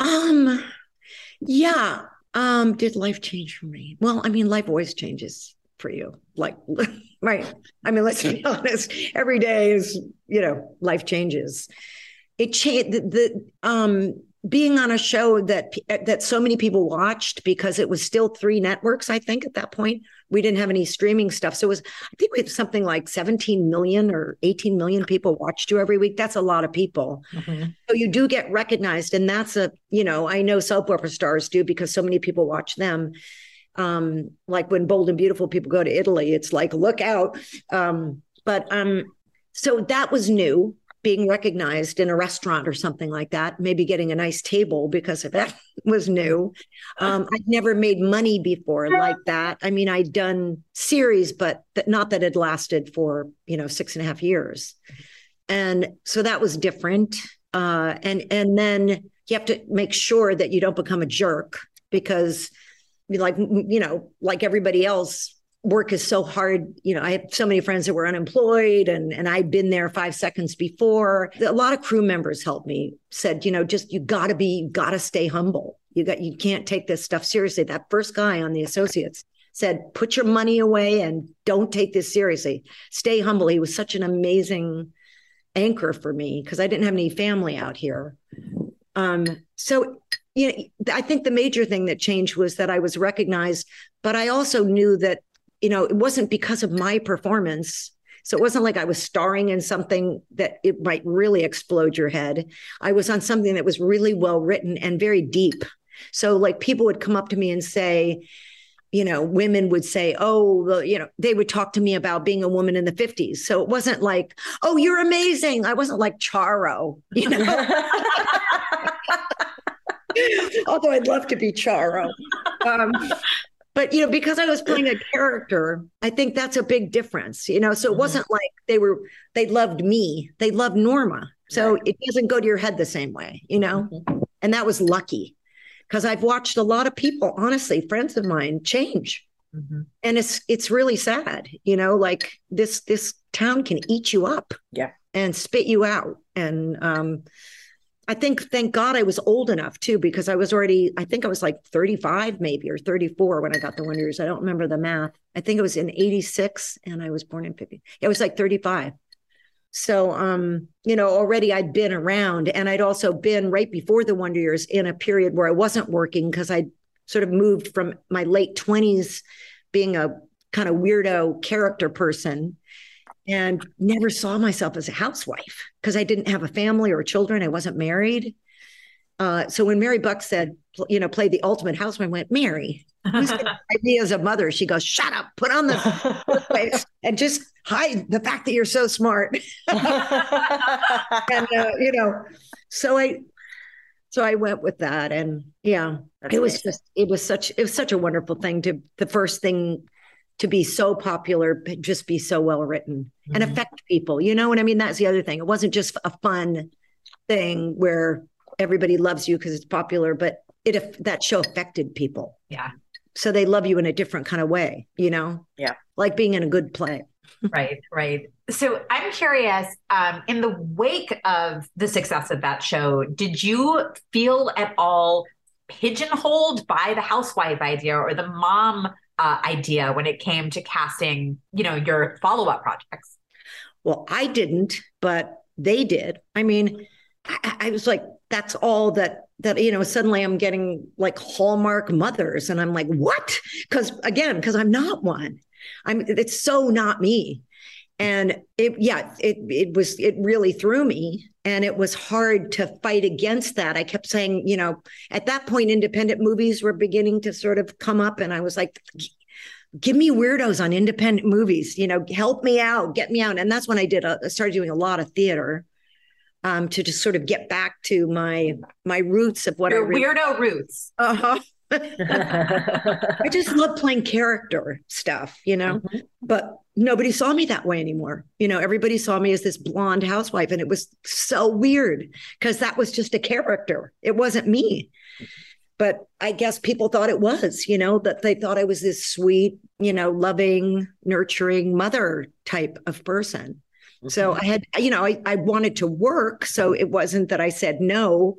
Um, yeah. Um, did life change for me? Well, I mean, life always changes for you. Like, right. I mean, let's be honest. Every day is, you know, life changes. It changed the, the um being on a show that that so many people watched because it was still three networks i think at that point we didn't have any streaming stuff. So it was i think we had something like 17 million or 18 million people watched you every week. That's a lot of people. Mm-hmm. so you do get recognized and that's a you know i know soap opera stars do because so many people watch them. Um like when bold and beautiful people go to italy it's like look out. Um but um so that was new being recognized in a restaurant or something like that, maybe getting a nice table because of that was new. Um, I'd never made money before like that. I mean, I'd done series, but th- not that had lasted for, you know, six and a half years. And so that was different. Uh, and and then you have to make sure that you don't become a jerk because like you know like everybody else work is so hard. You know, I have so many friends that were unemployed and, and I'd been there five seconds before. A lot of crew members helped me, said, you know, just you gotta be, you gotta stay humble. You got you can't take this stuff seriously. That first guy on the associates said, put your money away and don't take this seriously. Stay humble. He was such an amazing anchor for me because I didn't have any family out here. Um, so you know, I think the major thing that changed was that I was recognized, but I also knew that you know, it wasn't because of my performance. So it wasn't like I was starring in something that it might really explode your head. I was on something that was really well written and very deep. So like people would come up to me and say, you know, women would say, oh, you know, they would talk to me about being a woman in the 50s. So it wasn't like, oh, you're amazing. I wasn't like Charo, you know. Although I'd love to be Charo. Um, but you know, because I was playing a character, I think that's a big difference. You know, so it Mm-hmm. wasn't like they were they loved me, they loved Norma. So it doesn't go to your head the same way, you know. Mm-hmm. And that was lucky because I've watched a lot of people, honestly, friends of mine, change, Mhm. and it's it's really sad. You know, like this this town can eat you up, Yeah. and spit you out. And um, I think, thank God, I was old enough too, because I was already, I think I was like 35 maybe or 34 when I got the Wonder Years. I don't remember the math. I think it was in 86 and I was born in 50. It was like 35. So, um, you know, already I'd been around and I'd also been right before the Wonder Years in a period where I wasn't working because I sort of moved from my late 20s being a kind of weirdo character person and never saw myself as a housewife because I didn't have a family or children. I wasn't married. Uh, so when Mary Buck said, you know, play the ultimate housewife, I went, Mary, who's going to hide me as a mother? She goes, shut up, put on the and just hide the fact that you're so smart. and, uh, you know, so I, so I went with that. And yeah, That's it was amazing. just, it was such, it was such a wonderful thing to, the first thing to be so popular, but just be so well written and Mhm. affect people. You know what I mean? That's the other thing. It wasn't just a fun thing where everybody loves you because it's popular, but it that show affected people. Yeah. So they love you in a different kind of way, you know? Yeah. Like being in a good play. right, right. So I'm curious, um, in the wake of the success of that show, did you feel at all pigeonholed by the housewife idea or the mom uh, idea when it came to casting, you know, your follow-up projects? Well, I didn't, but they did. I mean, I, I was like, that's all that that you know. Suddenly, I'm getting like Hallmark mothers, and I'm like, what? Because again, because I'm not one. I'm. It's so not me. And it, yeah, it it was it really threw me, and it was hard to fight against that. I kept saying, you know, at that point, independent movies were beginning to sort of come up, and I was like, give me weirdos on independent movies you know help me out get me out and that's when i did a, I started doing a lot of theater um to just sort of get back to my my roots of what Your i really, weirdo roots. uh-huh. i just love playing character stuff you know? Mm-hmm. But nobody saw me that way anymore. You know everybody saw me as this blonde housewife and it was so weird because that was just a character. It wasn't me. But I guess people thought it was, you know, that they thought I was this sweet, you know, loving, nurturing mother type of person. So mm-hmm. I had, you know, I, I wanted to work. So it wasn't that I said no,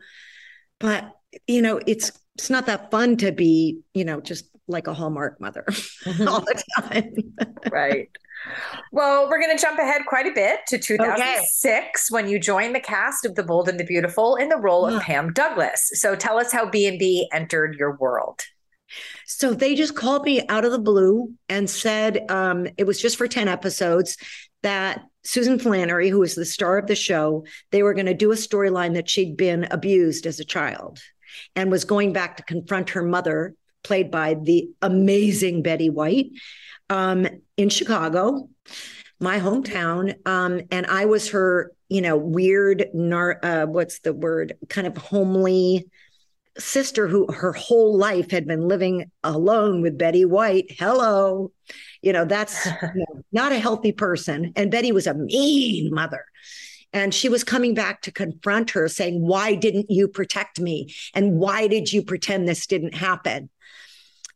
but, you know, it's, it's not that fun to be, you know, just like a Hallmark mother all the time. right. Well, we're going to jump ahead quite a bit to 2006 when you joined the cast of The Bold and the Beautiful in the role of Yeah. Pam Douglas. So tell us how B&B entered your world. So they just called me out of the blue and said um, it was just for 10 episodes that Susan Flannery, who was the star of the show, they were going to do a storyline that she'd been abused as a child and was going back to confront her mother, played by the amazing Betty White, um, in Chicago, my hometown. Um, and I was her, you know, weird, nar- uh, what's the word, kind of homely sister who her whole life had been living alone with Betty White. Hello. You know, that's you know, not a healthy person. And Betty was a mean mother. And she was coming back to confront her, saying, Why didn't you protect me? And why did you pretend this didn't happen?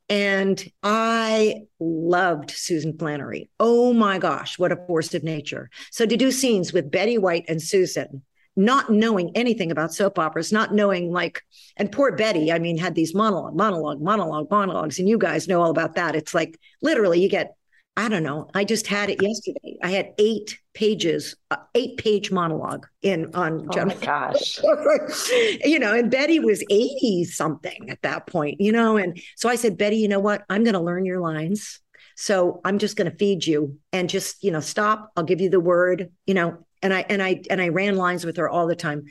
And I loved Susan Flannery. Oh my gosh, what a force of nature. So to do scenes with Betty White and Susan, not knowing anything about soap operas, not knowing like, and poor Betty, I mean, had these monologue, monologue, monologue, monologues, and you guys know all about that. It's like literally you get, I don't know. I just had it yesterday. I had eight pages, uh, eight page monologue in on Oh my gosh. you know, and Betty was 80 something at that point, you know. And so I said, Betty, you know what? I'm going to learn your lines. So I'm just going to feed you and just, you know, stop. I'll give you the word, you know. And I, and I, and I ran lines with her all the time.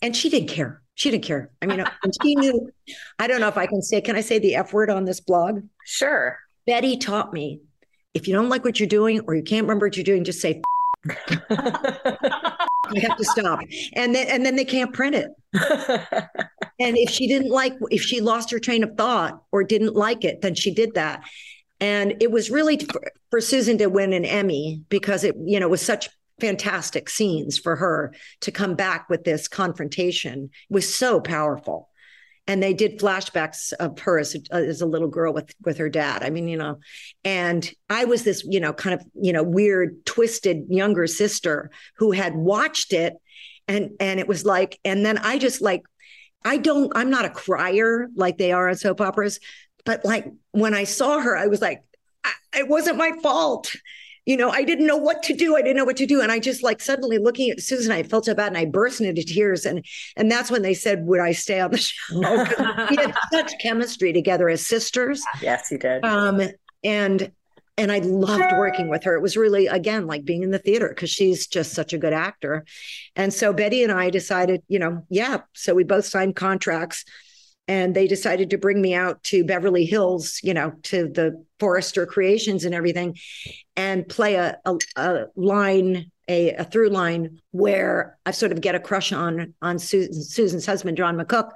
And she didn't care. She didn't care. I mean, and she knew, I don't know if I can say, can I say the F word on this blog? Sure. Betty taught me if you don't like what you're doing or you can't remember what you're doing, just say, you have to stop. And then, and then they can't print it. and if she didn't like, if she lost her train of thought or didn't like it, then she did that. And it was really for, for Susan to win an Emmy because it, you know, was such fantastic scenes for her to come back with this confrontation it was so powerful and they did flashbacks of her as a, as a little girl with with her dad. I mean you know and i was this you know kind of you know weird twisted younger sister who had watched it. And and it was like and then i just like i don't i'm not a crier like they are on soap operas but like when i saw her i was like it wasn't my fault you know, I didn't know what to do. I didn't know what to do. And I just like suddenly looking at Susan, I felt so bad and I burst into tears. And and that's when they said, Would I stay on the show? we had such chemistry together as sisters. Yes, you did. Um, and and I loved working with her. It was really, again, like being in the theater because she's just such a good actor. And so Betty and I decided, you know, yeah. So we both signed contracts and they decided to bring me out to Beverly Hills, you know, to the Forrester Creations and everything, and play a, a, a line, a, a, through line where I sort of get a crush on on Susan, Susan's husband, John McCook,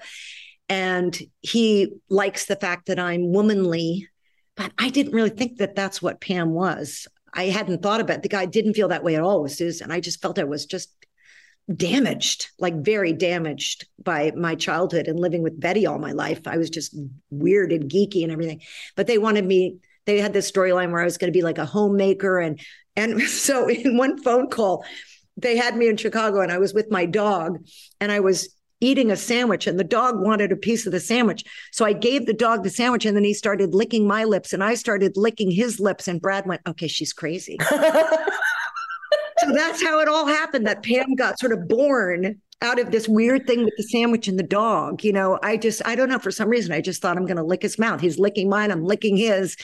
and he likes the fact that I'm womanly, but I didn't really think that that's what Pam was. I hadn't thought about it. The guy didn't feel that way at all with Susan. I just felt I was just damaged, like very damaged by my childhood and living with Betty all my life. I was just weird and geeky and everything. But they wanted me, they had this storyline where I was going to be like a homemaker. And and so in one phone call, they had me in Chicago and I was with my dog and I was eating a sandwich and the dog wanted a piece of the sandwich. So I gave the dog the sandwich and then he started licking my lips and I started licking his lips. And Brad went, okay, she's crazy. so that's how it all happened that Pam got sort of born out of this weird thing with the sandwich and the dog. You know, I just, I don't know, for some reason, I just thought I'm going to lick his mouth. He's licking mine, I'm licking his.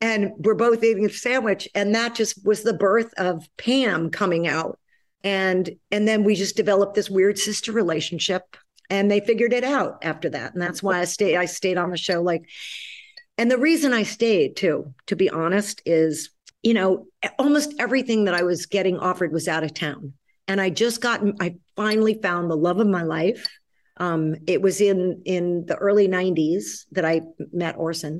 And we're both eating a sandwich. And that just was the birth of Pam coming out. And and then we just developed this weird sister relationship. And they figured it out after that. And that's why I stayed, I stayed on the show. Like, and the reason I stayed too, to be honest, is you know, almost everything that I was getting offered was out of town. And I just got, I finally found the love of my life. Um, it was in in the early 90s that I met Orson.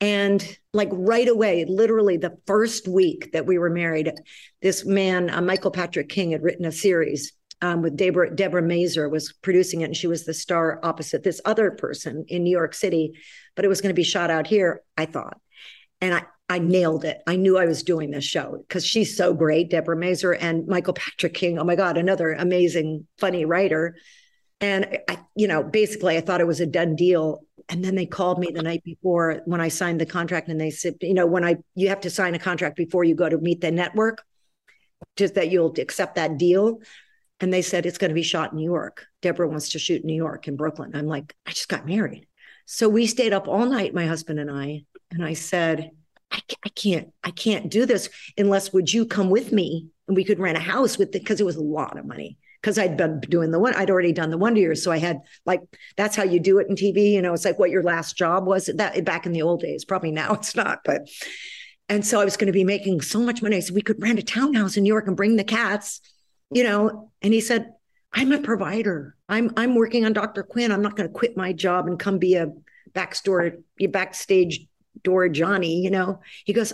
And like right away, literally the first week that we were married, this man, uh, Michael Patrick King, had written a series um, with Deborah, Deborah Mazar was producing it, and she was the star opposite this other person in New York City. But it was going to be shot out here, I thought. And I, I nailed it. I knew I was doing this show because she's so great, Deborah Mazar and Michael Patrick King. Oh my God, another amazing, funny writer. And I, you know, basically I thought it was a done deal. And then they called me the night before when I signed the contract and they said, you know, when I you have to sign a contract before you go to meet the network, just that you'll accept that deal. And they said it's going to be shot in New York. Deborah wants to shoot in New York in Brooklyn. I'm like, I just got married. So we stayed up all night, my husband and I. And I said, I, I can't, I can't do this unless would you come with me and we could rent a house with it because it was a lot of money because I'd been doing the one, I'd already done the Wonder Years. So I had like, that's how you do it in TV. You know, it's like what your last job was that back in the old days, probably now it's not, but, and so I was going to be making so much money. I said, we could rent a townhouse in New York and bring the cats, you know? And he said, I'm a provider. I'm, I'm working on Dr. Quinn. I'm not going to quit my job and come be a a backstage door Johnny, you know, he goes,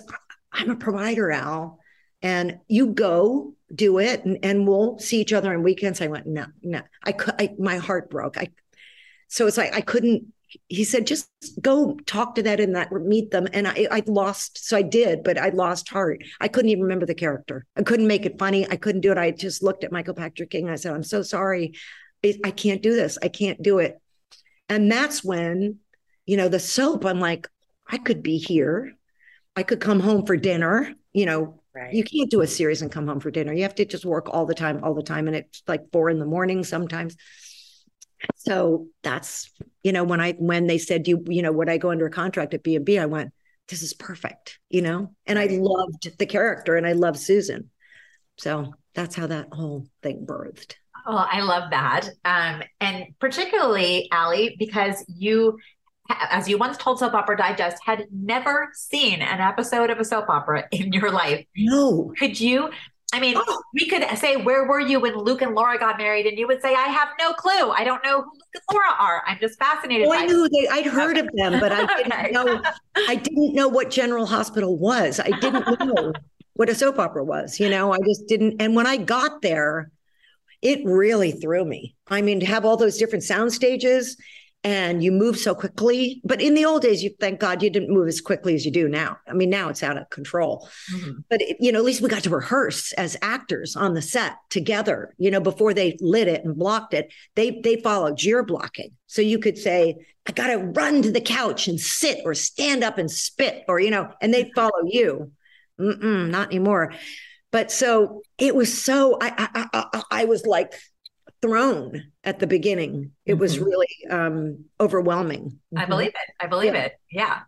I'm a provider, Al. And you go do it and, and we'll see each other on weekends. I went, no, no. I could I my heart broke. I so it's like I couldn't he said, just go talk to that and that meet them. And I I lost, so I did, but I lost heart. I couldn't even remember the character. I couldn't make it funny. I couldn't do it. I just looked at Michael Patrick King. I said, I'm so sorry. I can't do this. I can't do it. And that's when, you know, the soap, I'm like, I could be here. I could come home for dinner. You know, right. you can't do a series and come home for dinner. You have to just work all the time, all the time. And it's like four in the morning sometimes. So that's, you know, when I, when they said, you, you know, would I go under a contract at B&B? I went, this is perfect, you know? And I loved the character and I love Susan. So that's how that whole thing birthed. Oh, I love that. Um, and particularly, Alley, because you as you once told Soap Opera Digest, had never seen an episode of a soap opera in your life. No. Could you I mean, Oh. we could say, Where were you when Luke and Laura got married? And you would say, I have no clue. I don't know who Luke and Laura are. I'm just fascinated Oh, by I knew they, I'd heard of them, but I didn't Okay. know. I didn't know what General Hospital was. I didn't know what a soap opera was. You know, I just didn't. And when I got there, it really threw me. I mean, to have all those different sound stages and you move so quickly. But in the old days, you thank God you didn't move as quickly as you do now. I mean, now it's out of control. Mhm. But it, you know, at least we got to rehearse as actors on the set together. You know, before they lit it and blocked it, they they followed your blocking. So you could say, "I got to run to the couch and sit, or stand up and spit," or you know, and they'd follow you. Mm-mm, not anymore. But so it was so I I, I- I was like thrown at the beginning. It was Mhm. really um overwhelming. I believe it. I believe Yeah. it. Yeah.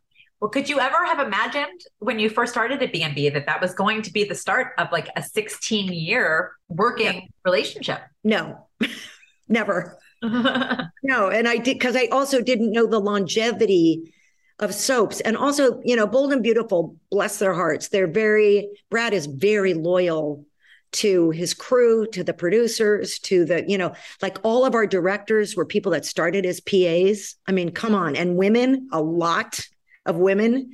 Well, could you ever have imagined when you first started at B&B that that was going to be the start of like a 16 year working relationship? No, never. No, and I did because I also didn't know the longevity of soaps. And also, you know, Bold and Beautiful, bless their hearts, they're very, Brad is very loyal to his crew, to the producers, to the, you know, like all of our directors were people that started as PAs. I mean, come on. And women, a lot of women.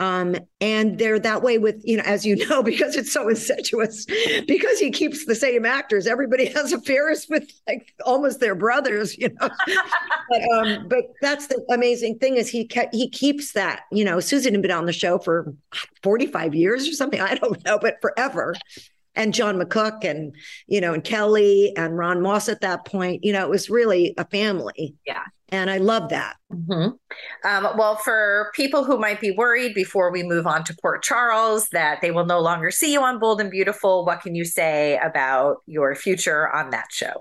Um, and they're that way with, you know, as you know, because it's so incestuous, because he keeps the same actors. Everybody has affairs with like almost their brothers, you know. but um, but that's the amazing thing is he ke- he keeps that. You know, Susan had been on the show for 45 years or something. I don't know, but forever. And John McCook and you know, and Kelly and Ron Moss at that point, you know, it was really a family. Yeah. And I love that. Mhm. Um, well, for people who might be worried before we move on to Port Charles that they will no longer see you on Bold and Beautiful, what can you say about your future on that show?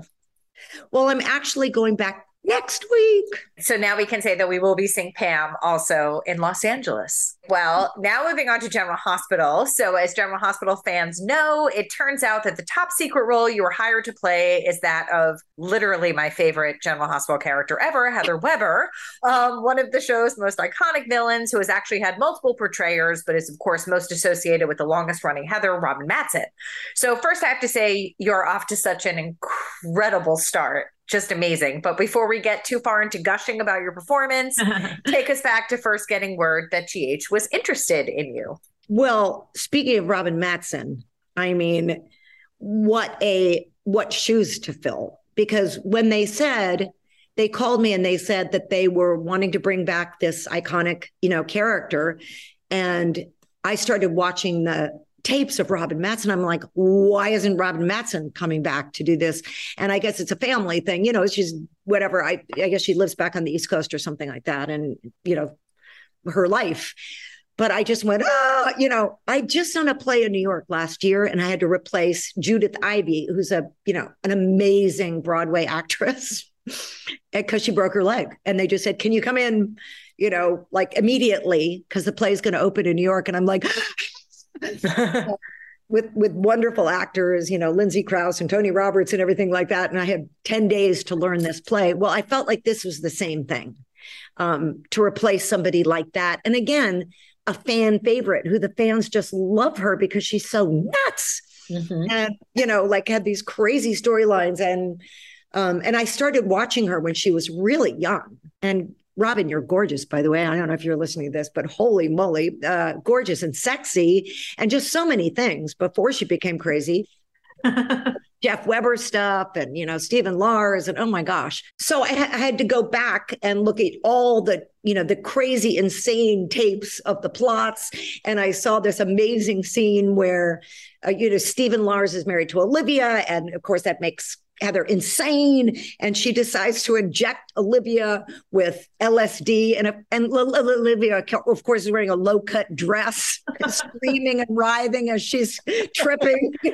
Well, I'm actually going back next week. So now we can say that we will be seeing Pam also in Los Angeles. Well, now moving on to General Hospital. So, as General Hospital fans know, it turns out that the top secret role you were hired to play is that of literally my favorite General Hospital character ever, Heather Webber, um, one of the show's most iconic villains who has actually had multiple portrayers, but is, of course, most associated with the longest running Heather, Robin Mattson. So, first, I have to say, you're off to such an incredible start. Just amazing. But before we get too far into gushing about your performance, take us back to first getting word that GH was interested in you. Well, speaking of Robin Mattson, I mean, what a what shoes to fill. Because when they said they called me and they said that they were wanting to bring back this iconic, you know, character, and I started watching the tapes of Robin Mattson. I'm like, why isn't Robin Mattson coming back to do this? And I guess it's a family thing, you know. She's whatever. I I guess she lives back on the East Coast or something like that, and you know, her life but I just went, oh, you know, I just done a play in New York last year and I had to replace Judith Ivey, who's a, you know, an amazing Broadway actress because she broke her leg. And they just said, can you come in, you know, like immediately because the play's going to open in New York. And I'm like, with with wonderful actors, you know, Lindsay Crouse and Tony Roberts and everything like that. And I had 10 days to learn this play. Well, I felt like this was the same thing um, to replace somebody like that. And again, a fan favorite who the fans just love her because she's so nuts and you know like had these crazy storylines and um and i started watching her when she was really young and robin you're gorgeous by the way. I don't know if you're listening to this but holy moly uh gorgeous and sexy and just so many things before she became crazy. Jeff Webber stuff and you know Stephen Lars and oh my gosh. So I, ha- I had to go back and look at all the you know the crazy insane tapes of the plots. And I saw this amazing scene where uh, you know Stephen Lars is married to Olivia. And of course that makes Heather insane and she decides to inject Olivia with LSD and and Olivia of course is wearing a low cut dress screaming and writhing as she's tripping.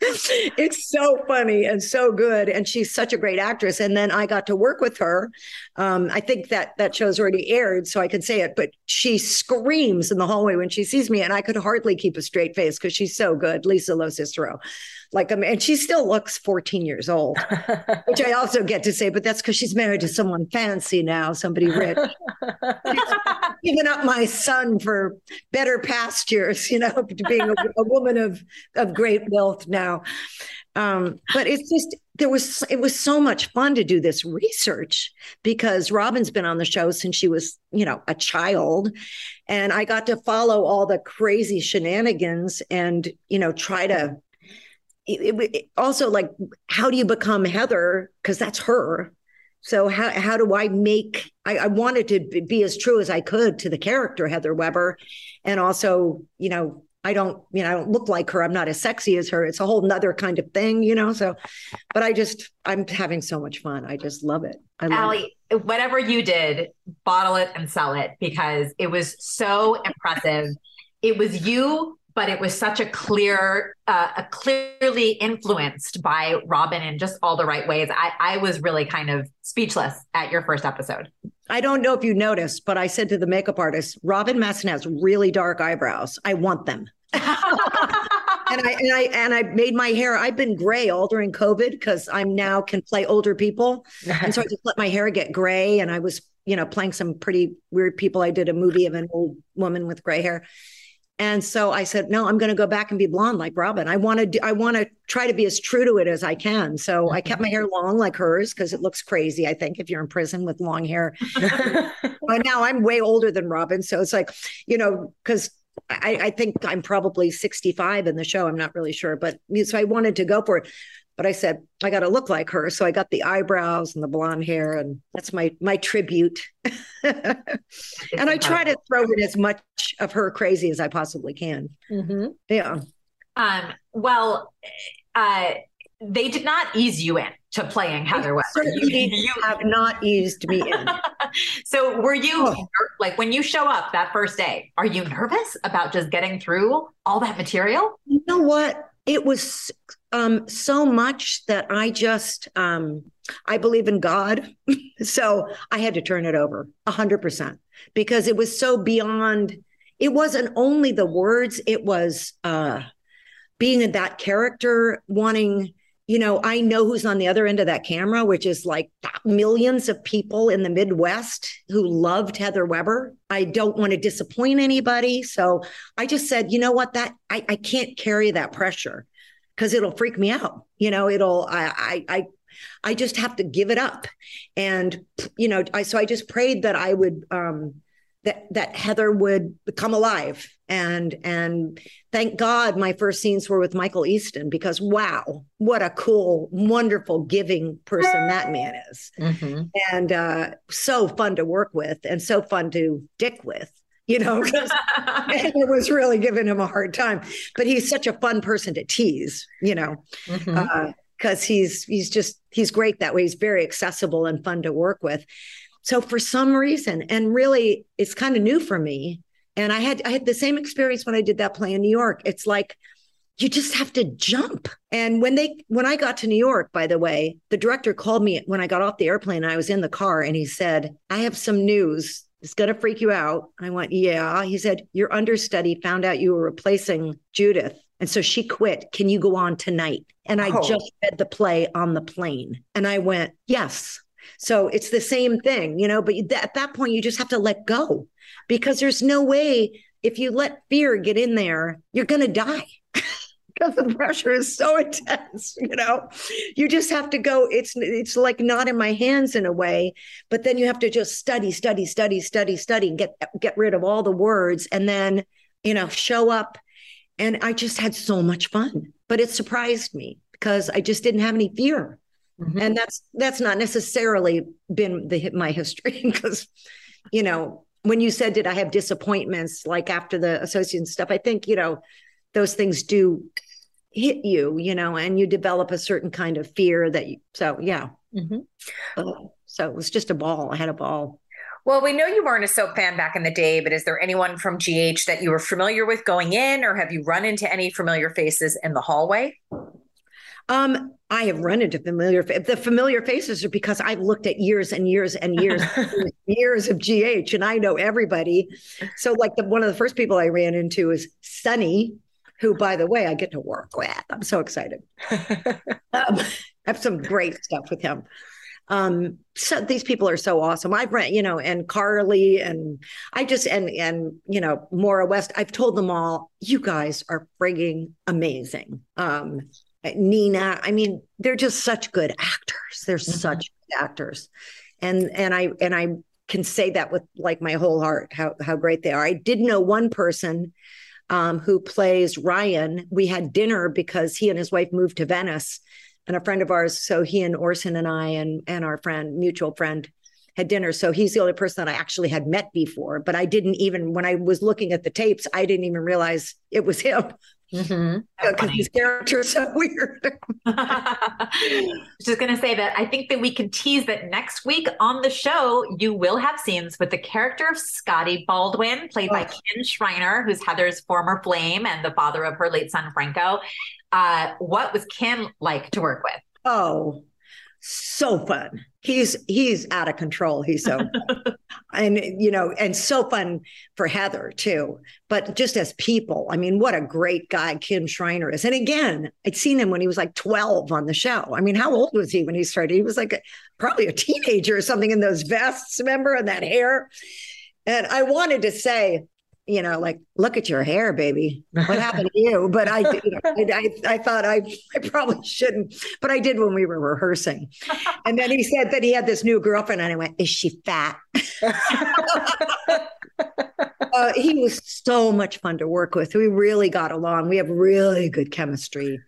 It's so funny and so good and she's such a great actress. And then i got to work with her. Um, i think that that show's already aired so i can say it but she screams in the hallway when she sees me and i could hardly keep a straight face because she's so good lisa locicero like um, and she still looks 14 years old which i also get to say but that's because she's married to someone fancy now somebody rich. Giving up my son for better pastures you know being a, a woman of of great wealth now. Um, but it's just there was it was so much fun to do this research because Robin's been on the show since she was you know a child. And I got to follow all the crazy shenanigans and you know try to it, it, also like how do you become heather? Because that's her. So how, how do i make I, I, wanted to be as true as i could to the character heather webber. And also you know i don't you know i don't look like her. I'm not as sexy as her. It's a whole nother kind of thing you know? So but i just i'm having so much fun. I just love it. I love Alley, it. whatever you did bottle it and sell it because it was so impressive. It was you but it was such a clear, uh, a clearly influenced by Robin in just all the right ways. I, I was really kind of speechless at your first episode. I don't know if you noticed, but I said to the makeup artist, Robin Mattson has really dark eyebrows. I want them. and I and I and I made my hair. I've been gray all during COVID because I'm now can play older people, and so I just let my hair get gray. And I was, you know, playing some pretty weird people. I did a movie of an old woman with gray hair, and so I said, no, I'm going to go back and be blonde like Robin. I want to do, I want to try to be as true to it as I can. So mm-hmm. I kept my hair long like hers because it looks crazy. I think if you're in prison with long hair, but now I'm way older than Robin. So it's like, you know, because I, I, think I'm probably 65 in the show. I'm not really sure, but so I wanted to go for it. But I said, I got to look like her. So I got the eyebrows and the blonde hair. And that's my, my tribute. and I try to throw in as much of her crazy as I possibly can. Mm-hmm. Yeah. Um, well, uh, they did not ease you in to playing Heather West. You, you have not eased me in. so were you oh. like when you show up that first day, are you nervous about just getting through all that material? You know what? It was um, so much that I just um, I believe in God, so I had to turn it over a hundred percent because it was so beyond. It wasn't only the words; it was uh, being in that character, wanting. You know, I know who's on the other end of that camera, which is like millions of people in the Midwest who loved Heather Webber. I don't want to disappoint anybody. So I just said, you know what, that I, I can't carry that pressure because it'll freak me out. You know, it'll I I I just have to give it up. And you know, I so I just prayed that I would um that that Heather would come alive. And and thank God my first scenes were with Michael Easton because wow, what a cool, wonderful, giving person that man is. Mm-hmm. And uh so fun to work with and so fun to dick with you know, because it was really giving him a hard time. But he's such a fun person to tease, you know, because mm-hmm. uh, he's he's just he's great that way. He's very accessible and fun to work with. So for some reason, and really, it's kind of new for me. And I had I had the same experience when I did that play in New York. It's like you just have to jump. And when they when I got to New York, by the way, the director called me when I got off the airplane. I was in the car, and he said, "I have some news it's going to freak you out. I went, yeah. He said, your understudy found out you were replacing Judith. And so she quit. Can you go on tonight? And I oh. just read the play on the plane. And I went, yes. So it's the same thing, you know, but at that point, you just have to let go because there's no way if you let fear get in there, you're going to die because the pressure is so intense you know? You just have to go it's it's like not in my hands in a way but then you have to just study study study study study get get rid of all the words and then you know show up. And i just had so much fun but it surprised me because i just didn't have any fear. Mm-hmm. and that's that's not necessarily been the my history because you know when you said did i have disappointments like after the association stuff i think you know those things do hit you, you know, and you develop a certain kind of fear that you, so yeah. Mm-hmm. So it was just a ball. I had a ball. Well, we know you weren't a soap fan back in the day, but is there anyone from GH that you were familiar with going in, or have you run into any familiar faces in the hallway? Um, I have run into familiar. The familiar faces are because I've looked at years and years and years, years of GH, and I know everybody. So, like the one of the first people I ran into is Sonny, who, by the way, I get to work with. I'm so excited. um, I have some great stuff with him. Um, so these people are so awesome. I've read, you know, and Carly and I just and and you know Maura West. I've told them all, you guys are frigging amazing. Um, Nina. I mean, they're just such good actors. They're mm-hmm. such good actors. And and I and I can say that with like my whole heart how how great they are. I did know one person um, who plays Ryan. We had dinner because he and his wife moved to Venice, and a friend of ours. So he and Orson and I and and our friend, mutual friend, had dinner. So he's the only person that I actually had met before. But I didn't even when I was looking at the tapes, I didn't even realize it was him. Mm-hmm. Because his character is so weird. Just going to say that I think that we can tease that next week on the show, you will have scenes with the character of Scotty Baldwin, played oh. by Kin Shriner, who's Heather's former flame and the father of her late son, Franco. Uh, what was Ken like to work with? Oh, so fun. He's he's out of control. He's so and you know, and so fun for Heather too. But just as people, I mean, what a great guy Kin Shriner is. And again, I'd seen him when he was like 12 on the show. I mean, how old was he when he started? He was like a, probably a teenager or something in those vests, remember, and that hair. And I wanted to say, you know, like, look at your hair, baby. What happened to you? But I, you know, I, I thought I, I probably shouldn't, but I did when we were rehearsing. And then he said that he had this new girlfriend, and I went, "Is she fat?" uh, he was so much fun to work with. We really got along. We have really good chemistry.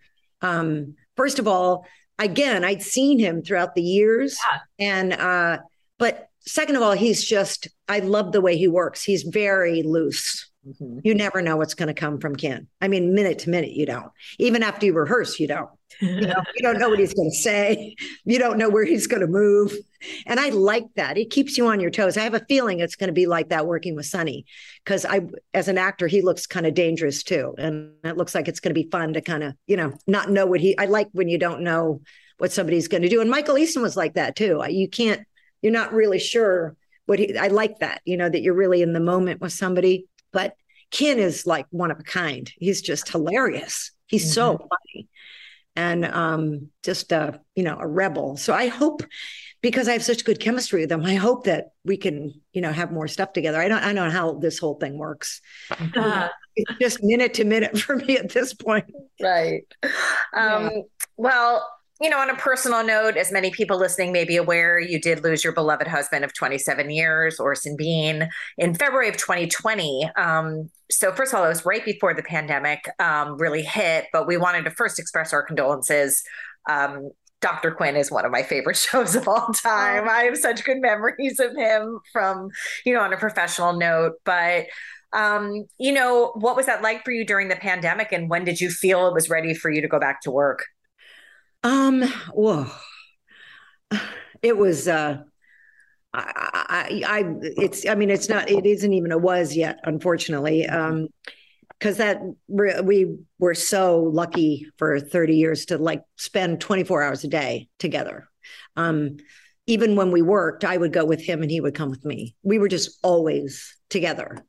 Um, first of all, again, I'd seen him throughout the years, yeah. and uh, but second of all, he's just, I love the way he works. He's very loose. Mm-hmm. You never know what's going to come from Kin. I mean, minute to minute, you don't. Even after you rehearse, you don't. You, know, you don't know what he's going to say. You don't know where he's going to move. And I like that. It keeps you on your toes. I have a feeling it's going to be like that working with Sonny because I, as an actor, he looks kind of dangerous too. And it looks like it's going to be fun to kind of, you know, not know what he, I like when you don't know what somebody's going to do. And Michael Easton was like that too. You can't, you're not really sure what he, I like that, you know, that you're really in the moment with somebody. But Kin is like one of a kind. He's just hilarious. He's mm-hmm. so funny and um, just a, you know, a rebel. So I hope because I have such good chemistry with them, I hope that we can, you know, have more stuff together. I don't, I don't know how this whole thing works. Uh, it's just minute to minute for me at this point. Right. Um, yeah. Well, you know, on a personal note, as many people listening may be aware, you did lose your beloved husband of 27 years, Orson Bean, in February of 2020. Um, so, first of all, it was right before the pandemic um, really hit, but we wanted to first express our condolences. Um, Dr. Quinn is one of my favorite shows of all time. I have such good memories of him from, you know, on a professional note. But, um, you know, what was that like for you during the pandemic? And when did you feel it was ready for you to go back to work? Um, whoa. It was uh I, I, I it's I mean it's not it isn't even a was yet unfortunately um because that we were so lucky for 30 years to like spend 24 hours a day together. Um even when we worked I would go with him and he would come with me. We were just always together.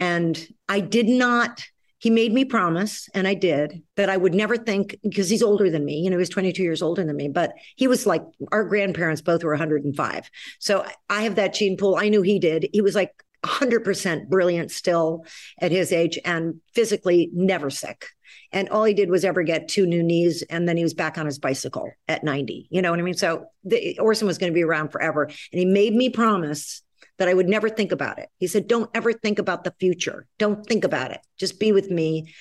And I did not he made me promise, and I did, that I would never think because he's older than me. You know, he's 22 years older than me, but he was like our grandparents both were 105. So I have that gene pool. I knew he did. He was like 100% brilliant still at his age and physically never sick. And all he did was ever get two new knees, and then he was back on his bicycle at 90. You know what I mean? So the, Orson was going to be around forever. And he made me promise that I would never think about it. He said, Don't ever think about the future. Don't think about it. Just be with me.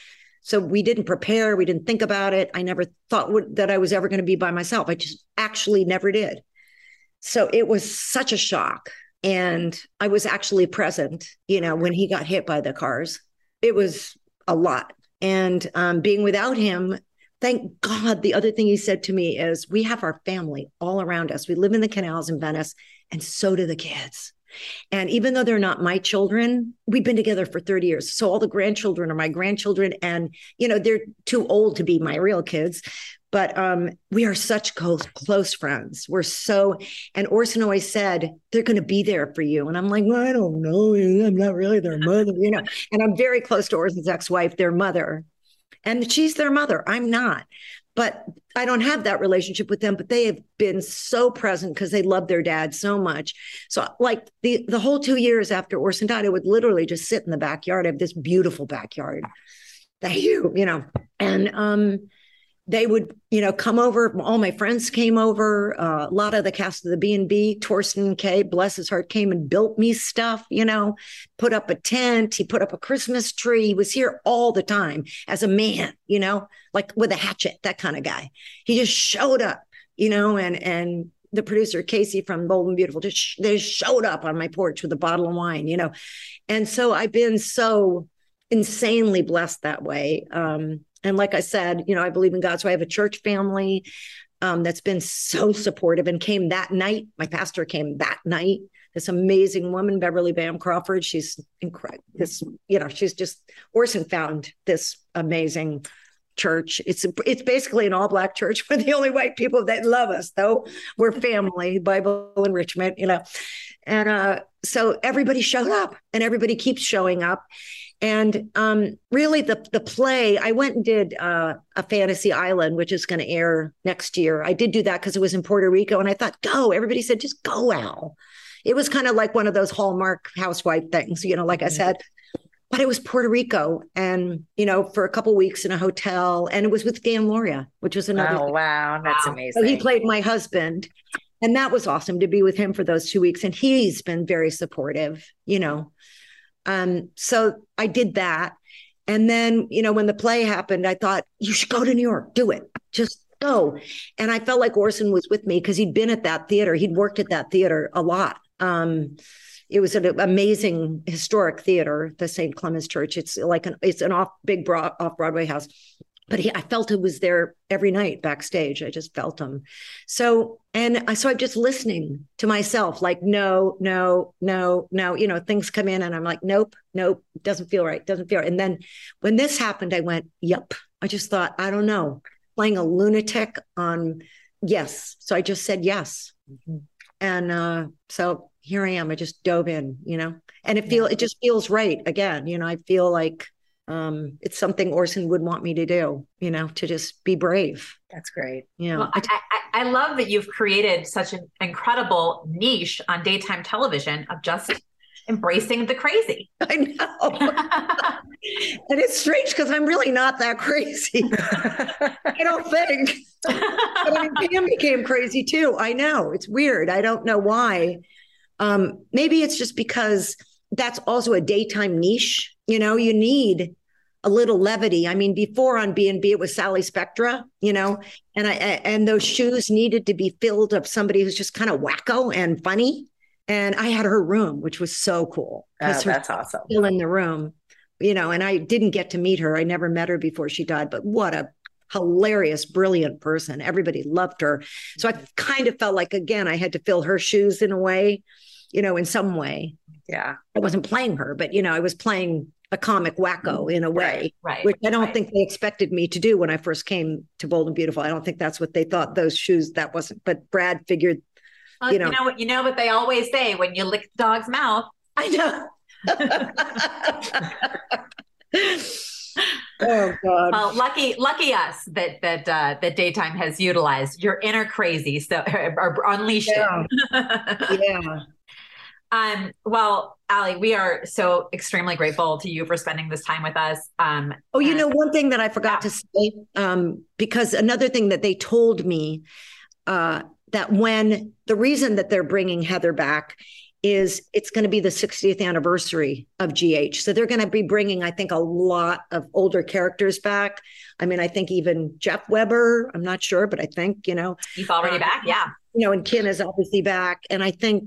So we didn't prepare. We didn't think about it. I never thought that I was ever going to be by myself. I just actually never did. So it was such a shock. And I was actually present, you know, when he got hit by the cars. It was a lot. And um, being without him, thank God, the other thing he said to me is, We have our family all around us. We live in the canals in Venice, and so do the kids And even though they're not my children, we've been together for 30 years. So all the grandchildren are my grandchildren. And, you know, they're too old to be my real kids. But um, we are such close, close friends. We're so, and Orson always said, they're going to be there for you. And I'm like, well, I don't know. I'm not really their mother, you know. And I'm very close to Orson's ex wife, their mother. And she's their mother. I'm not but I don't have that relationship with them, but they have been so present because they love their dad so much. So like the the whole two years after Orson died, I would literally just sit in the backyard. I have this beautiful backyard. Thank you, you know, and um they would, you know, come over. All my friends came over. Uh, a lot of the cast of the B and B, Thorsten Kaye, bless his heart, came and built me stuff. You know, put up a tent. He put up a Christmas tree. He was here all the time as a man. You know, like with a hatchet, that kind of guy. He just showed up. You know, and and the producer Casey from Bold and Beautiful just they showed up on my porch with a bottle of wine. You know, and so I've been so insanely blessed that way. Um, and like I said, you know, I believe in God. So I have a church family um, that's been so supportive and came that night. My pastor came that night. This amazing woman, Beverly Bam Crawford. She's incredible. This, you know, she's just Orson found this amazing church. It's it's basically an all black church. We're the only white people that love us, though. We're family, Bible enrichment, you know. And uh, so everybody showed up, and everybody keeps showing up. And um, really, the the play, I went and did uh, a Fantasy Island, which is going to air next year. I did do that because it was in Puerto Rico, and I thought, go. Everybody said, just go, Al. It was kind of like one of those Hallmark housewife things, you know. Like I mm-hmm. said, but it was Puerto Rico, and you know, for a couple weeks in a hotel, and it was with Dan Lauria, which was another. Oh thing. wow, that's wow. amazing! So he played my husband, and that was awesome to be with him for those two weeks, and he's been very supportive, you know. Um, so I did that. And then, you know, when the play happened, I thought, you should go to New York, do it, just go. And I felt like Orson was with me because he'd been at that theater, he'd worked at that theater a lot. Um, it was an amazing historic theater, the St. Clement's Church. It's like an it's an off big broad, off Broadway house but he, I felt it was there every night backstage. I just felt him. So, and I, so I'm just listening to myself, like, no, no, no, no, you know, things come in and I'm like, nope, nope, doesn't feel right. Doesn't feel right. And then when this happened, I went, yep. I just thought, I don't know, playing a lunatic on yes. So I just said yes. Mm-hmm. And uh, so here I am. I just dove in, you know, and it feel, yeah. it just feels right again. You know, I feel like, um, it's something Orson would want me to do, you know, to just be brave. That's great. Yeah. Well, I, I, I, love that you've created such an incredible niche on daytime television of just embracing the crazy. I know. and it's strange because I'm really not that crazy. I don't think. but I mean, Pam became crazy too. I know. It's weird. I don't know why. Um, maybe it's just because that's also a daytime niche. You know, you need a little levity. I mean, before on B and B, it was Sally Spectra, you know, and I and those shoes needed to be filled of somebody who's just kind of wacko and funny. And I had her room, which was so cool. Oh, that's awesome. Still in the room, you know, and I didn't get to meet her. I never met her before she died, but what a hilarious, brilliant person. Everybody loved her. So I kind of felt like again, I had to fill her shoes in a way, you know, in some way. Yeah. I wasn't playing her, but you know, I was playing a comic wacko in a way, right, right which I don't right. think they expected me to do when I first came to Bold and Beautiful. I don't think that's what they thought those shoes that wasn't, but Brad figured, well, you know, you know what, you know what they always say when you lick the dog's mouth. I know. oh God! Well, lucky, lucky us that that uh, that daytime has utilized your inner crazy, so or unleashed yeah. it. yeah. Um, well, Alley, we are so extremely grateful to you for spending this time with us. Um, oh, you and- know, one thing that I forgot yeah. to say, um, because another thing that they told me uh, that when the reason that they're bringing Heather back is it's going to be the 60th anniversary of GH. So they're going to be bringing, I think, a lot of older characters back. I mean, I think even Jeff Webber, I'm not sure, but I think, you know, he's already uh, back. Yeah. You know, and Kin is obviously back. And I think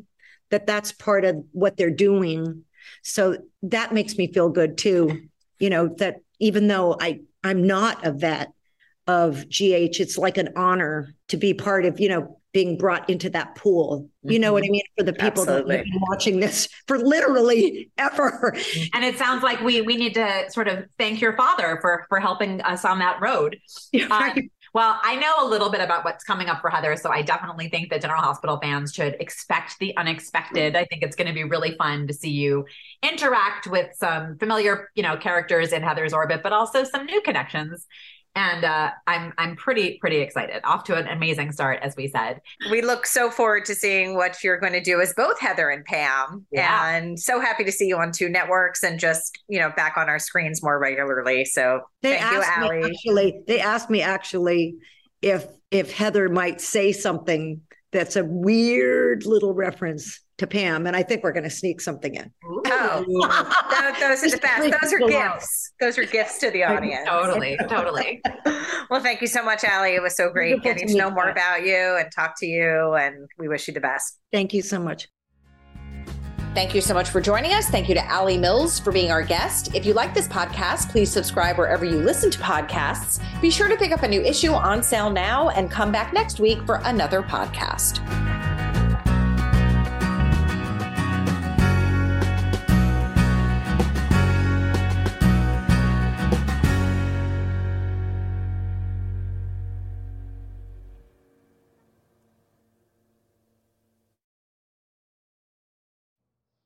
that that's part of what they're doing. So that makes me feel good too. You know, that even though I I'm not a vet, of GH. It's like an honor to be part of, you know, being brought into that pool. You know what I mean? For the people Absolutely. that have been watching this for literally ever. And it sounds like we we need to sort of thank your father for for helping us on that road. Uh, well, I know a little bit about what's coming up for Heather, so I definitely think that General Hospital fans should expect the unexpected. I think it's going to be really fun to see you interact with some familiar, you know, characters in Heather's orbit, but also some new connections. And uh, I'm I'm pretty pretty excited. Off to an amazing start, as we said. We look so forward to seeing what you're going to do as both Heather and Pam. Yeah. And so happy to see you on two networks and just, you know, back on our screens more regularly. So They thank you, asked me Alley. actually, they asked me actually if if Heather might say something that's a weird little reference to Pam. And I think we're gonna sneak something in. Oh, tho- those are the best. Those are gifts. Those are gifts to the audience. Totally, totally. Well, thank you so much, Alley. It was so great Wonderful getting to to know more you. about you and talk to you. And we wish you the best. Thank you so much. Thank you so much for joining us. Thank you to Alley Mills for being our guest. If you like this podcast, please subscribe wherever you listen to podcasts. Be sure to pick up a new issue on sale now and come back next week for another podcast.